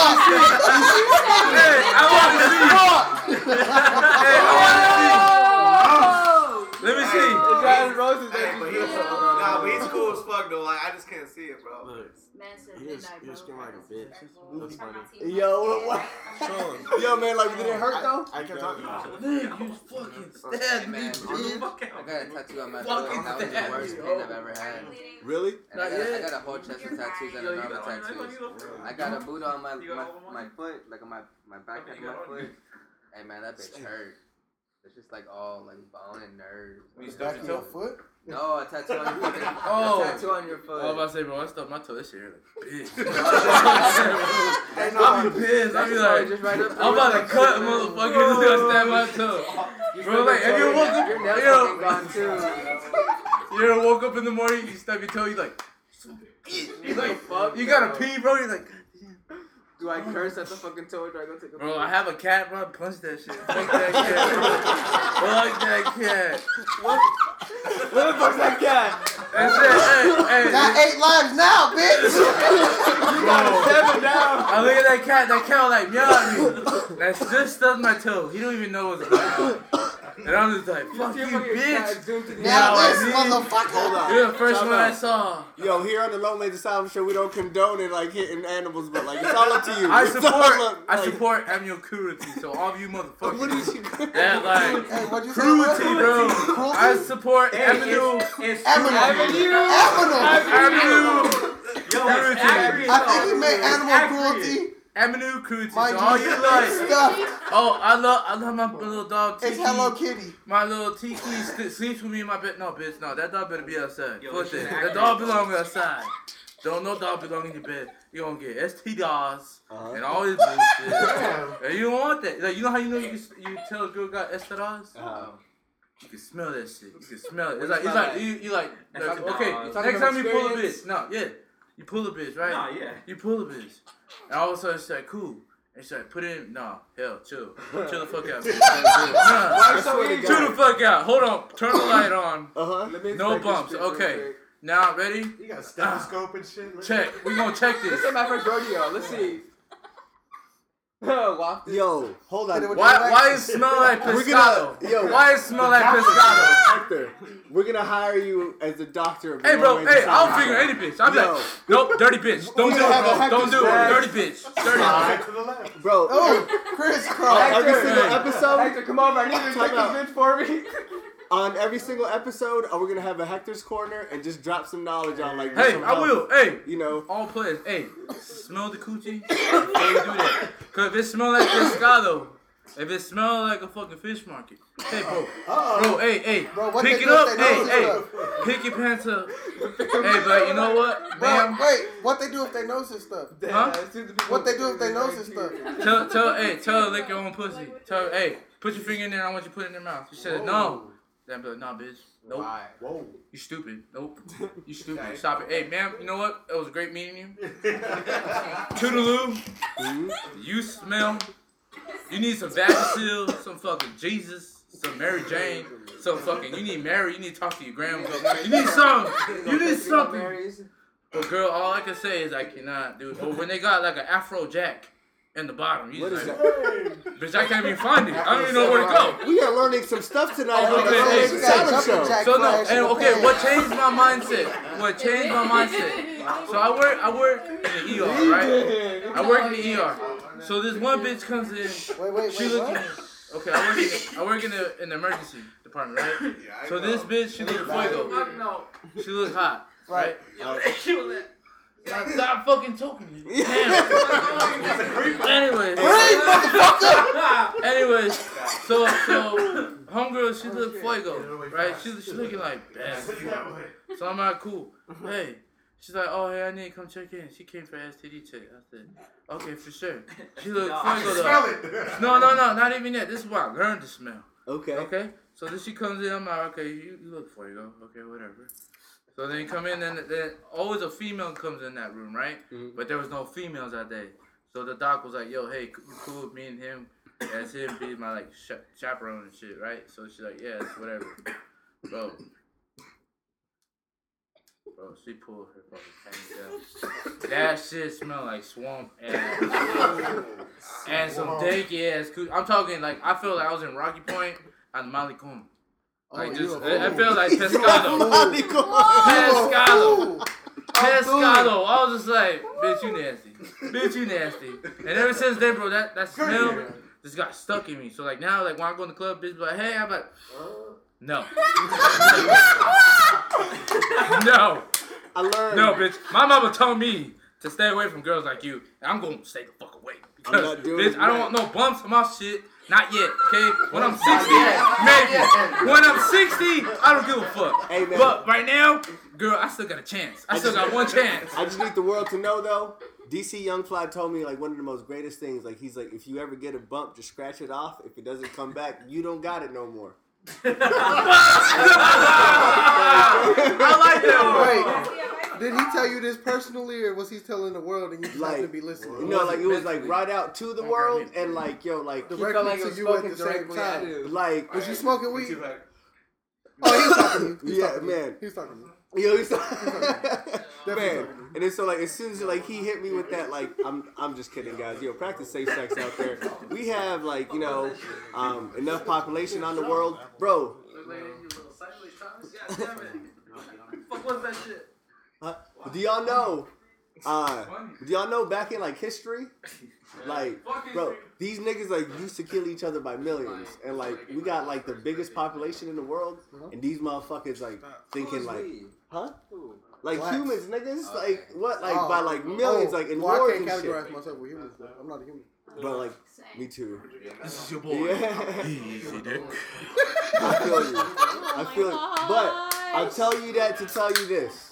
Hey, I want to see. Hey, I want to see. Let me see. Roses Hey, that but you he's, nah, but he's cool as fuck though. Like I just can't see it, bro. Look, Man said he was, midnight, he was bro. screaming like a bitch. That's funny. Yo, what, what? Show him. [LAUGHS] Yo, man, like, did it hurt though? I kept talking about it. Nigga, you fucking stabbed me, man. bitch. Fuck I out. got a tattoo on my Fucking foot. That was the worst pain. I've ever had. Really? And I Not got, I got a whole chest of tattoos and Yo, another got one, you got one, tattoos. you got one. I got a boot on my, my, my foot, like on my, my back Okay, of you my got one. foot. Hey man, that bitch hurt. It's just like all like bone and nerves. You The stubbed back your toe? foot? No, a tattoo on your [LAUGHS] fucking Oh. a tattoo on your foot. I was about to say, bro, I stubbed my toe this year. Like, [LAUGHS] bitch. [LAUGHS] Hey, I'll be pissed. I'll be like, just right up I'm about to cut a motherfucker just gonna stab my toe. Bro, like, if you ever woke up, Your nails yo, gone too. you ever woke up in the morning, you stub your toe, you like, you like, fuck, you gotta pee, bro. You're like, Do I curse at the fucking toe or do I go take a bro, pee? I have a cat, bro. Punch that shit. Fuck that cat. Fuck that cat. Where the fuck's that cat? That's it. Hey, hey. Got eight lives now, bitch! [LAUGHS] Bro, Seven down. I look at that cat. That cat was like meow at me. That's just stubbed my toe. He don't even know what's going on. And I'm just like, fuck you, bitch. Now Yeah, this motherfucker! Hold on. You're the first Time one I saw. Yo, here on the Low Man's Asylum show, we don't condone it like hitting animals, but like it's all up to you. I [LAUGHS] It's all support. up- I like, support amnio cruelty. So all of you motherfuckers. What is you? That [LAUGHS] like Hey, what'd you say? cruelty, bro? bro. Cruelty? I support Hey, amino. it's, it's Avenue! Avenue! Amino. Yo, Cruelty. I think you though. meant animal cruelty. Amino cruelty. Mind all you, you like. stuff. Oh, I love. I love my little dog. Tiki. It's Hello Kitty. My little Tiki st- sleeps with me in my bed. No, bitch, no. That dog better be outside. Yo, Fuck this that. shit That dog belong outside. Don't no dog belong in your bed. You gonna get ST dolls Uh-huh. and all this bullshit. [LAUGHS] and you don't want that. Like, you know how you know you can, you tell a girl got STDs? Uh, You can smell that shit. You can smell it. It's like it's like you, you like, like like- okay. Next time you pull a bitch, no, yeah, you pull a bitch, right? Nah, yeah. You pull a bitch, and all of a sudden she's like, cool. And she's like, put it in. Nah, hell, chill. Chill the fuck out. [LAUGHS] Nah, so chill the fuck out. Hold on. Turn the light on. Uh huh. No bumps. Okay. Now, ready? You got a stethoscope and shit. Look Check. We gonna check this. This is my first rodeo. Let's see. [LAUGHS] Wafted. Yo, hold on. Hit it with Why the why wax. it smell like We're pescado? gonna- yo. why it smell like pescado? Hector, we're gonna hire you as the doctor. Of Hey bro, hey, I'll Science. figure any bitch. I'm be Yo. like, nope, dirty bitch. Don't do it, bro. Don't do it. Dirty bitch. Dirty bitch. to the left. Bro, Oh, Chris on Cross. every Hector. single Hey. episode, Hector, come over. I need you to take this bitch for me. [LAUGHS] on every single episode, we're gonna have a Hector's corner and just drop some knowledge on like. Hey, I will. Um, hey, You know, all players. Hey, smell the coochie. [COUGHS] Before you do that, cause if it smell like pescado, if it smell like a fucking fish market, hey bro, bro, hey, hey, Bro, what pick they it do if up, they hey, notice hey, stuff? pick your pants up. Hey, but you know what, Bro, ma'am? wait, what they do if they know this stuff? Huh? What they do if they know this stuff? Tell, tell, hey, tell her lick your own pussy. Tell, her, hey, put your finger in there. I want you to put it in their mouth. She said, no. Then be like, nah, bitch. Nope. Why? Whoa. You stupid. Nope. You [LAUGHS] stupid. Stop it. Hey, ma'am, you know what? It was great meeting you. [LAUGHS] Toodaloo. Mm-hmm. You smell. You need some Vagisil, some fucking Jesus, some Mary Jane, some fucking. You need Mary. You need to talk to your grandma. You need [LAUGHS] some. You need something. But girl, all I can say is I cannot do it. But when they got like an Afro Jack in the bottom, you what just is like, that? bitch, I can't even find it. I don't even know where to go. We are learning some stuff tonight Oh, on okay, Lone hey, Ranger you got Show. So no, and okay, what changed my mindset? What changed my mindset? So I work, I work in the ER, right? I work in the ER. So this one bitch comes in. Wait, wait, She wait, looking. what? Okay, I work in the, I work in the in the emergency department, right? So this bitch, she look fuego. She look hot, right? Stop, stop fucking talking to me. [LAUGHS] Damn. Anyways. Anyways, so so [LAUGHS] homegirl, she look fuego, right? She she looking like bad. So I'm like, cool. Hey. She's like, oh, hey, I need to come check in. She came for STD check. I said, okay, for sure. She look fuego Smell though. it. No, no, no, not even yet. This is what I learned to smell. Okay. Okay? So then she comes in, I'm like, okay, you, you look fuego. Okay, whatever. So then you come in, and then always a female comes in that room, right? Mhm. But there was no females that day. So the doc was like, yo, hey, you cool with me and him? As him be my like cha- chaperone and shit, right? So she's like, yeah, it's whatever. Bro. Bro, she pulled her fucking panties out. That shit smell like swamp ass. [LAUGHS] and some danky ass coo- I'm talking like I feel like I was in Rocky Point on Molly Coon. Like Oh, just, you a it, it fool. like [LAUGHS] pescado. [LAUGHS] Pescado. Pescado. I was just like, bitch, you nasty. Bitch, you nasty. And ever since then, bro, that, that smell just got stuck in me. So like now, like when I go in the club, bitch be like, hey, I'm like, no. [LAUGHS] no. I learned. No, bitch. My mama told me to stay away from girls like you. And I'm gonna stay the fuck away. Because, not doing bitch, it I don't right. want no bumps on my shit. Not yet, okay? When I'm 60, maybe. When I'm 60, I don't give a fuck. Hey, man. But right now, girl, I still got a chance. I still got one chance. I just need the world to know though. DC Young Fly told me like one of the most greatest things. Like he's like, if you ever get a bump, just scratch it off. If it doesn't come back, you don't got it no more. [LAUGHS] I like that one. Wait, did he tell you this personally, or was he telling the world and you just Like, happened to be listening? You know, like it was like right out to the world and like yo, like The He felt record like it to was you at the same directly at time. like Was you smoking weed? Oh, he was talking to you. He was Yeah, talking you. man. He was talking to you. Yo, he's [LAUGHS] man, Definitely. and then so like as soon as like he hit me with that, like I'm I'm just kidding, guys. Yo, practice safe sex out there. We have like you know um, enough population on the world, bro. Fuck was that shit? Huh? Do y'all know? Uh, do y'all know back in like history, [LAUGHS] like bro, these niggas like used to kill each other by millions, and like we got like the biggest population in the world, and these motherfuckers like thinking like, huh? Like Blacks. humans, niggas, like what, like Oh. by like millions, Oh, like in well, wars I and can't shit. categorize myself with humans. Though. I'm not a human. But like, me too. This is your boy. Yeah. [LAUGHS] Easy, dick. I feel you. I feel you. But I'll tell you that to tell you this.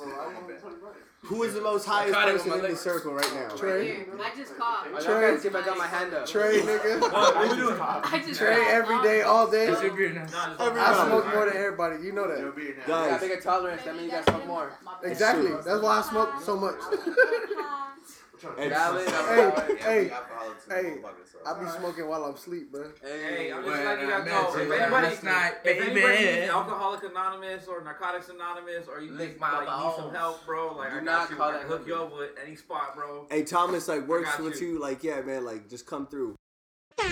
Who is the most highest caught it with person in the circle right now? Trey, I just coughed. I gotta see if I got my hand up. Trey, nigga. What we doing? I just Trey every day, all day. It's your beer now. I smoke more than everybody. You know that. You got a Guys, bigger tolerance. That means you gotta smoke more. Exactly. That's why I smoke so much. [LAUGHS] and- Valid. hey, hey, hey. I be smoking while I'm asleep, bro. Hey, I'm just Well, letting you guys I know. If anybody, night, if anybody needs Alcoholic Anonymous or Narcotics Anonymous or you Lick need, my like, need some help, bro, like Do I not got you. call I can hook you up with any spot, bro. Hey, Thomas, like works with you. you. Like, yeah, man, like just come through.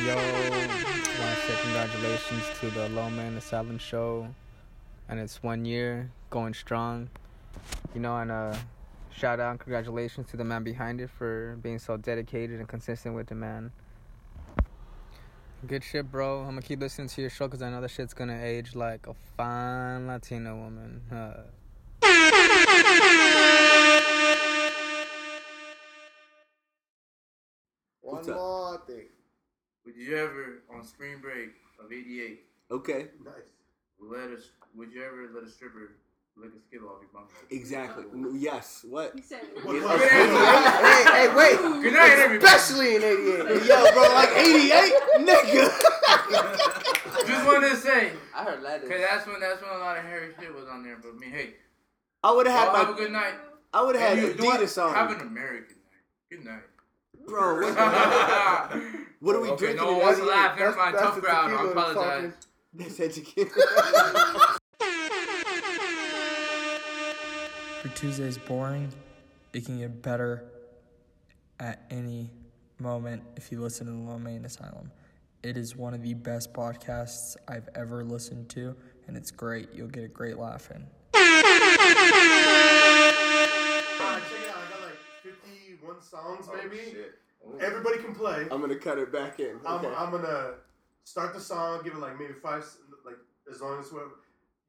Yo, want to say congratulations to the Low Man Asylum show, and it's one year going strong. You know, and uh, shout out and congratulations to the man behind it for being so dedicated and consistent with the man. Good shit, bro. I'm gonna keep listening to your show because I know that shit's gonna age like a fine Latina woman. Uh, One more thing. Would you ever, on spring break of '88, Okay. Nice. let us? Would you ever let a stripper lick a skittle off your bum? Exactly. N- Yes. What? He said, What- Yeah. what- hey, hey, wait. Good night, everybody. Especially in '88. Yo, bro, like 88, nigga. [LAUGHS] Just wanted to say, I heard letters. cause that's when that's when a lot of hairy shit was on there. But I mean, hey, I would have y'all had have a good night. I would have had you- you know what? Adidas on. Have an American night. Good night. Bro, what, [LAUGHS] what are we okay, drinking? no in one wants to 88? laugh. Never That's- mind. that's Tough the crowd. I tequila apologize. [LAUGHS] That's educated. Your Tuesday's boring. It can get better at any moment if you listen to the Low Main Asylum. It is one of the best podcasts I've ever listened to, and it's great. You'll get a great laugh in. Alright, check it out. I got like 51 songs, oh, maybe. Oh. Everybody can play. I'm gonna cut it back in. I'm, Okay. I'm gonna start the song, give it like maybe five, s- like as long as whoever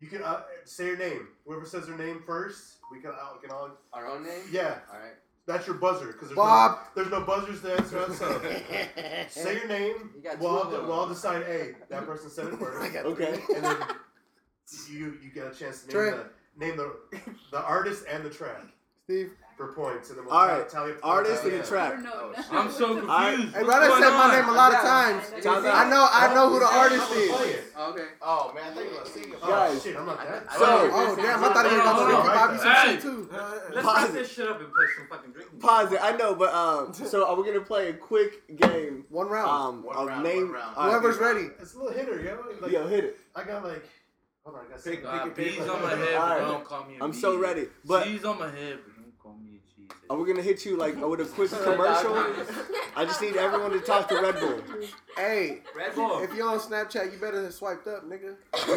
you can uh, say your name. Whoever says their name first, we can all can all. Our own name? Yeah, All right. that's your buzzer because there's Bob. no there's no buzzers to answer us. So [LAUGHS] say your name. You got We'll two all, them. we'll all decide. Hey, that person said it [LAUGHS] first. Okay. and then you you get a chance to name Trent. the name the [LAUGHS] the artist and the track Steve. For points, and then we'll All ta- right. tally up the Artist tally and the up. track. no, no. I'm so [LAUGHS] confused. Alright. Hey, bro, I going said my on? name a lot of times. I know, I know who the artist I'm gonna play is. Oh, okay. Oh man, I think I'm singing. Oh Guys. shit, I'm not that. I- I So- Oh damn, I thought he was about on, to hold on. Bobby some shit too. Let's Pause wrap this shit up and play some fucking drinking. Pause it. I know, but um, so are we gonna play a quick game? One round. Um, One round, name. one round. all right. Whoever's ready. It's a little hitter, yo. Like, Yo, hit it. I got like, hold on, I got Pick- some- Nah, pick a bees paper. on my head, but Alright. don't call me a I'm bee. so ready. But Cheese on my head, but don't call me a cheese. Are we gonna hit you like with a quick [LAUGHS] commercial? I just need everyone to talk to Red Bull. Hey, Red Bull. if you're on Snapchat, you better have swiped up, nigga.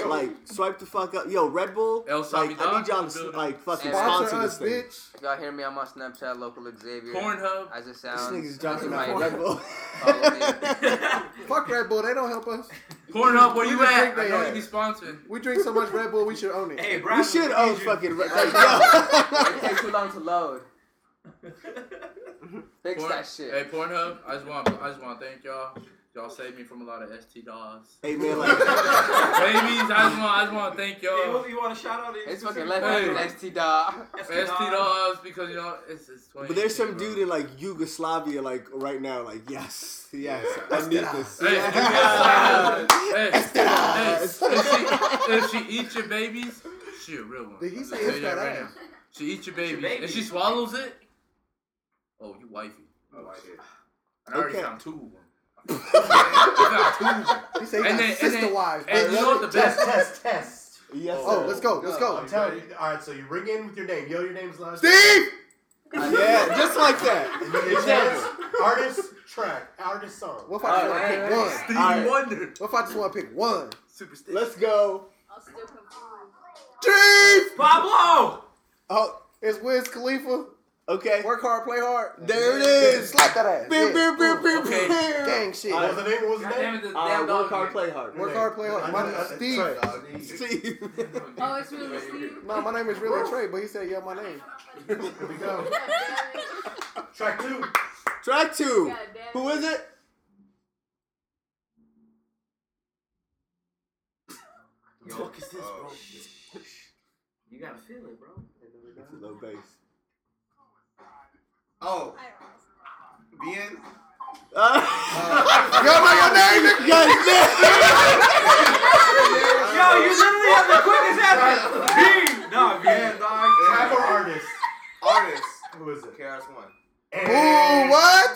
Like, swipe the fuck up. Yo, Red Bull. El Like, I need y'all to building. like fucking Sponsor sponsor us, this thing. bitch. If y'all hear me, I'm on Snapchat, local Xavier. Pornhub. As it This sounds. nigga's dropping my out Red Bull. [LAUGHS] Fuck Red Bull, they don't help us. Pornhub, where We you just at? drink I they know ass. you be sponsoring. We drink so much Red Bull, we should own it. Hey, We should own need you. fucking Red Bull. It [LAUGHS] takes too long to load. [LAUGHS] Fix Porn- that shit. Hey, Pornhub, I just want I just want to thank y'all. Y'all saved me from a lot of ST dolls. Hey man, like, Babies, I just want I just want to thank Hey, y'all. what- you want to shout out? It's specific- fucking left Hey. hand ST dog. ST dolls because you know it's it's 20. but there's some dude in like Yugoslavia, like right now, like yes, yes, I need this. Hey, give me hey, hey, if, she, if she eats your babies, she a real one. Did he say I'll it's that right ass? now. She eats your baby. baby. If she swallows it, oh, you wifey. Oh, oh shit. I already Okay. found two of them. [LAUGHS] I found two of them. He said And got then- and sister then- wives. And you know what the best? test, test. Yes. Oh, sir. let's go, let's go. I'm telling you. All right, so you ring in with your name. Yo, your name's last. Steve! Uh, [LAUGHS] yeah, just like that. And you get chance. Artist, track, artist, song. What if I just want to pick alright, one? Stevie Alright. Wonder. What if I just want to pick one? Superstition. Let's go. I'll still confused. Steve! Pablo. Oh, It's Wiz Khalifa. Okay. Work hard, play hard. There it is. Slap that ass. Beer, Yeah. beer, beer, beer, Okay. beer. Gang shit. What was the name? What was the God damn name? it, this Uh, damn work dog. hard, play hard. Work hard, play hard. My name is Steve. Trey. [LAUGHS] Steve. Oh, it's really Steve? No, my name is really Trey, but he said, yo, my name. Here we go. [LAUGHS] Track two. Track two. Who is it? Yo, fuck is this, bro? You gotta feel it, bro. It's a low bass. Oh, bien. Uh, [LAUGHS] Yo, know your name, nigga? God damn. Yo, you literally have the quickest answer. B. No, B. Yeah, dog. Track or artist? Artist. Who is it? KRS One. Ooh, what?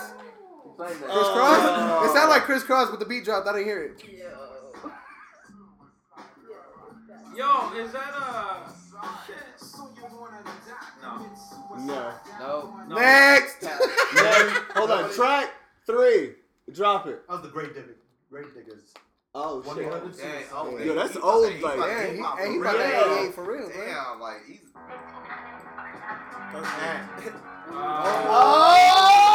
Playing that. Kris Kross? It sounded like Kris Kross with the beat dropped. I didn't hear it. Yo, is that uh? No. No. No. No. Next. Next. [LAUGHS] Hold on. Track three. Drop it. That was the Great Digger. Gravediggaz. Oh One shit. eight hundred Dang, six. oh, Yo, that's he- old, he like- about to Yeah, hip he- hop hey, he for about to real. 88 for real, bro. Damn, like he's.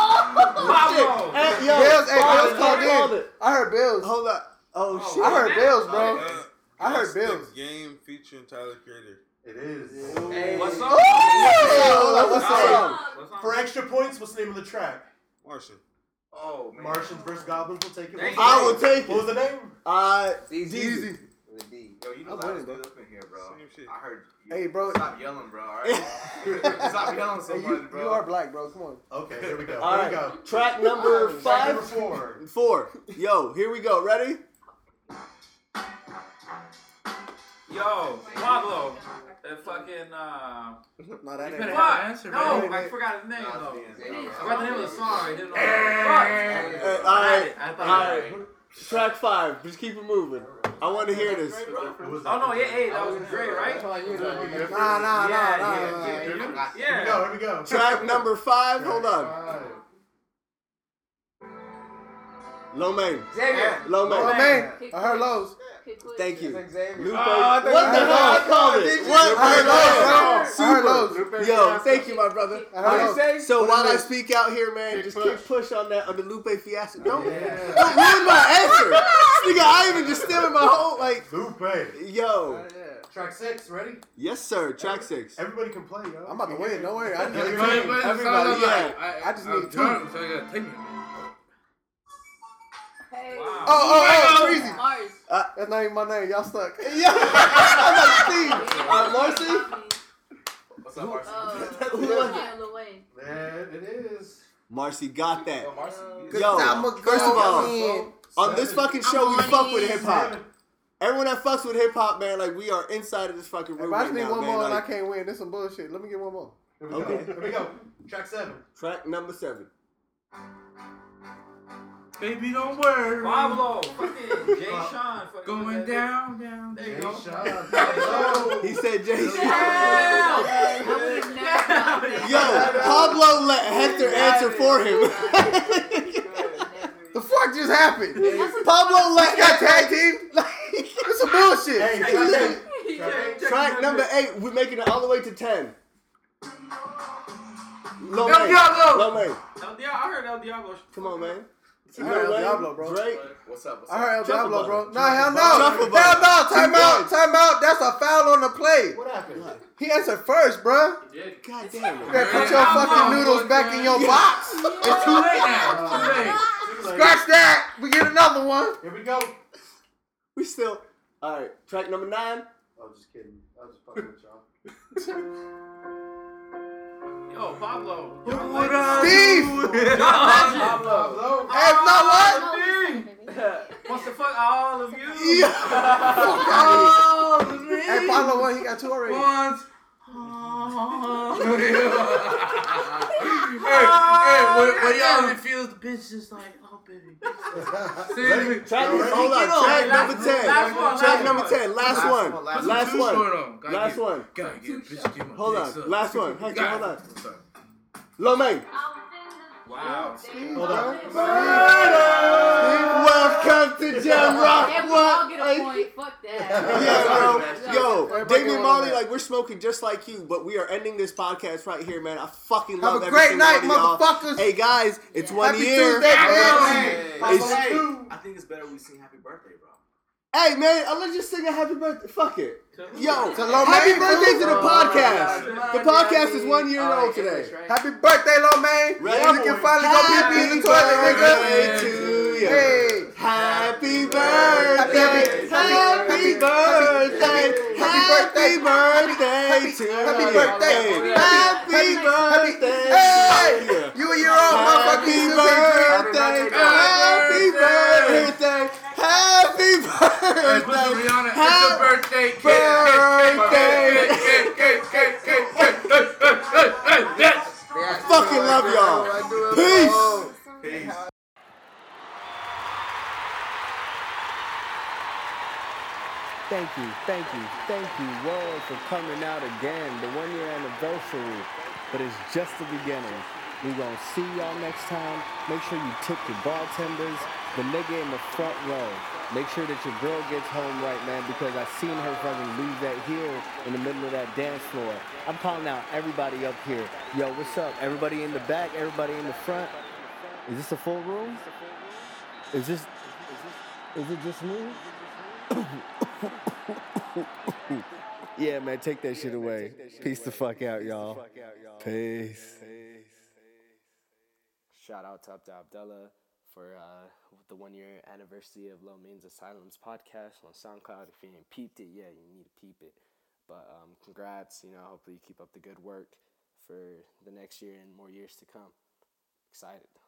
Pablo. Hey, yo, Bills, hey, Bills called called in. I heard Bills. Hold up. Oh shit. I heard Bills, bro. Uh, I heard Bills. Game featuring Tyler Creator. It is. Hey. What's up? Hold up, what's Hey, up? What's up? For extra points, what's the name of the track? Martian. Oh man. Martians versus Goblins. We'll take it. Thank What's I name? will take What was the name? Uh, Easy. Deezy. With a D. Yo, you the I'm loudest winning, up in here, bro. Same shit. I heard. You. Hey, bro. Stop yelling, bro. All right. [LAUGHS] Stop yelling so Hey, much, you, bro. you are black, bro. Come on. Okay, here we go. All here right. we go. Track number [LAUGHS] Track five. number four. [LAUGHS] Four. Yo, here we go. Ready? Yo, Pablo. That fucking uh. [LAUGHS] No, that You ain't. Fuck. an answer, no, man. I forgot his name Nah, though. it's the answer. I forgot the name of the song. I didn't know. Hey, Fuck. all I had I All thought I had right. it. Track five. Just keep it moving. I want to hear this. Oh no, yeah, hey, that was Dre, right? Nah, nah, Yeah, nah, nah, yeah, yeah, Here we go. Here we go. Track number five. Hold on. Five. Low main. Xavier. Low Oh, I heard Lowe's. Thank you. Lupe. Oh, I what the you- hell? I called it. What? I heard Lowe's, bro. I heard Super. Lowe's. Yo, thank you, my brother. I heard Lowe's. So while I speak out here, man, just keep push on that on the Lupe Fiasco. Don't, don't ruin my answer. Nigga, I even just stealing my whole like. Lupe. Yo, oh, Track six. Ready? yes sir. Track six. Everybody can play, yo. I'm about to win. Don't worry. I need But- two. Everybody, yeah. like I, I just I'm need two. so you gotta take me. Hey. Wow. Oh, oh, oh, Treasy. Mars. That's not even my name. Y'all stuck. Yeah, [LAUGHS] I'm like Steve. Uh, Marcy. What's up, Marcy? [LAUGHS] Uh, Who was it? yeah, Lil Wayne. Man, it is. Marcy got that. Oh, Marcy. Yo, first of all, in. on this fucking show, we fuck with hip hop. Everyone that fucks with hip hop, man, like we are inside of this fucking room. If room I right just need now, one man. more and I can't win, this some bullshit. Let me get one more. Here we Okay. go. Here we go. Track seven. track number seven. Baby, don't worry. Pablo, fucking Jay uh, Sean, fucking Going down, down. There you Jay go. Sean. He said Jay Z. I would've never thought that. Yo, Pablo let Hector answer for him. The fuck just happened? Pablo let Got tag team? This some bullshit. Hey, Hey, track look. Track. Track number eight, we're making it all the way to ten. Low El. Diablo. Low main. El Diablo, I heard El Diablo. Come on, man. I heard El Diablo, bro. Drake. What's up? What's I up? heard El Diablo, bro. Nah, hell no. Truffle Hell butter. no. Time out. points. Time out. That's a foul on the play. What happened? He answered first, bro. God damn You it. better put your fucking noodles back in your box. It's too late now. Too late. Scratch that. We get another one. Here we go. We still. All right, track number nine. Oh, just kidding. I was just fucking with y'all. [LAUGHS] Yo, Pablo. Yo, Steve. Pablo. Hey, no what? Wants to fuck all of you. [LAUGHS] Hey, Pablo won. He got two already. Once. [LAUGHS] hey, hey, when, when y'all in feels the bitch just like, let me, track, no, hold on. on. Number ten. Last one, number ten. Last one. Last one. Last one. Last one. Hold on. Last one. Hold on. Lomang. Low main. Wow. Hold on. Welcome to Jam [LAUGHS] Rock. And we all get a point. Fuck that. Yeah, bro. Yo, Everybody Damian get one Marley, like we're smoking just like you, but we are ending this podcast right here, man. I fucking Have love a great night, one of y'all. motherfuckers. Hey guys, it's Yeah. one Happy year. Tuesday, bitch. Hey, It's- hey, I think it's better we sing happy birthday, bro. Hey man, uh, let's just sing a happy birthday. Fuck it. Yo, To happy Mein, birthday to the podcast. The podcast is one year old today. English, right? Happy birthday, Lo Mein. Right. You can finally go pee pee in the toilet, birthday nigga. to you. Hey. Happy birthday. Happy- Happy happy- birthday. happy Happy birthday. birthday to Happy you. birthday. Happy Happy- birthday. Hey. you. You a year old, motherfucker. Happy You still can't drink. birthday. Happy Happy birthday. Rihanna, it's birthday. Birthday. I fucking love y'all. Peace. Peace. Thank you, thank you, thank you, world, for coming out again. The one year anniversary, but it's just the beginning. We're going to see y'all next time. Make sure you tip the bartenders, the nigga in the front row. Make sure that your girl gets home right, man, because I seen her fucking leave that here in the middle of that dance floor. I'm calling out everybody up here. Yo, what's up? Everybody in the back, everybody in the front. Is this a full room? Is this is it just me? [COUGHS] yeah, man, take that shit away. Peace the fuck out, y'all. Peace. Shout out to Abdullah for uh, the one year anniversary of Low Means Asylums podcast on SoundCloud. If you ain't peeped it, yeah, you need to peep it. But um, congrats, you know, hopefully you keep up the good work for the next year and more years to come. Excited.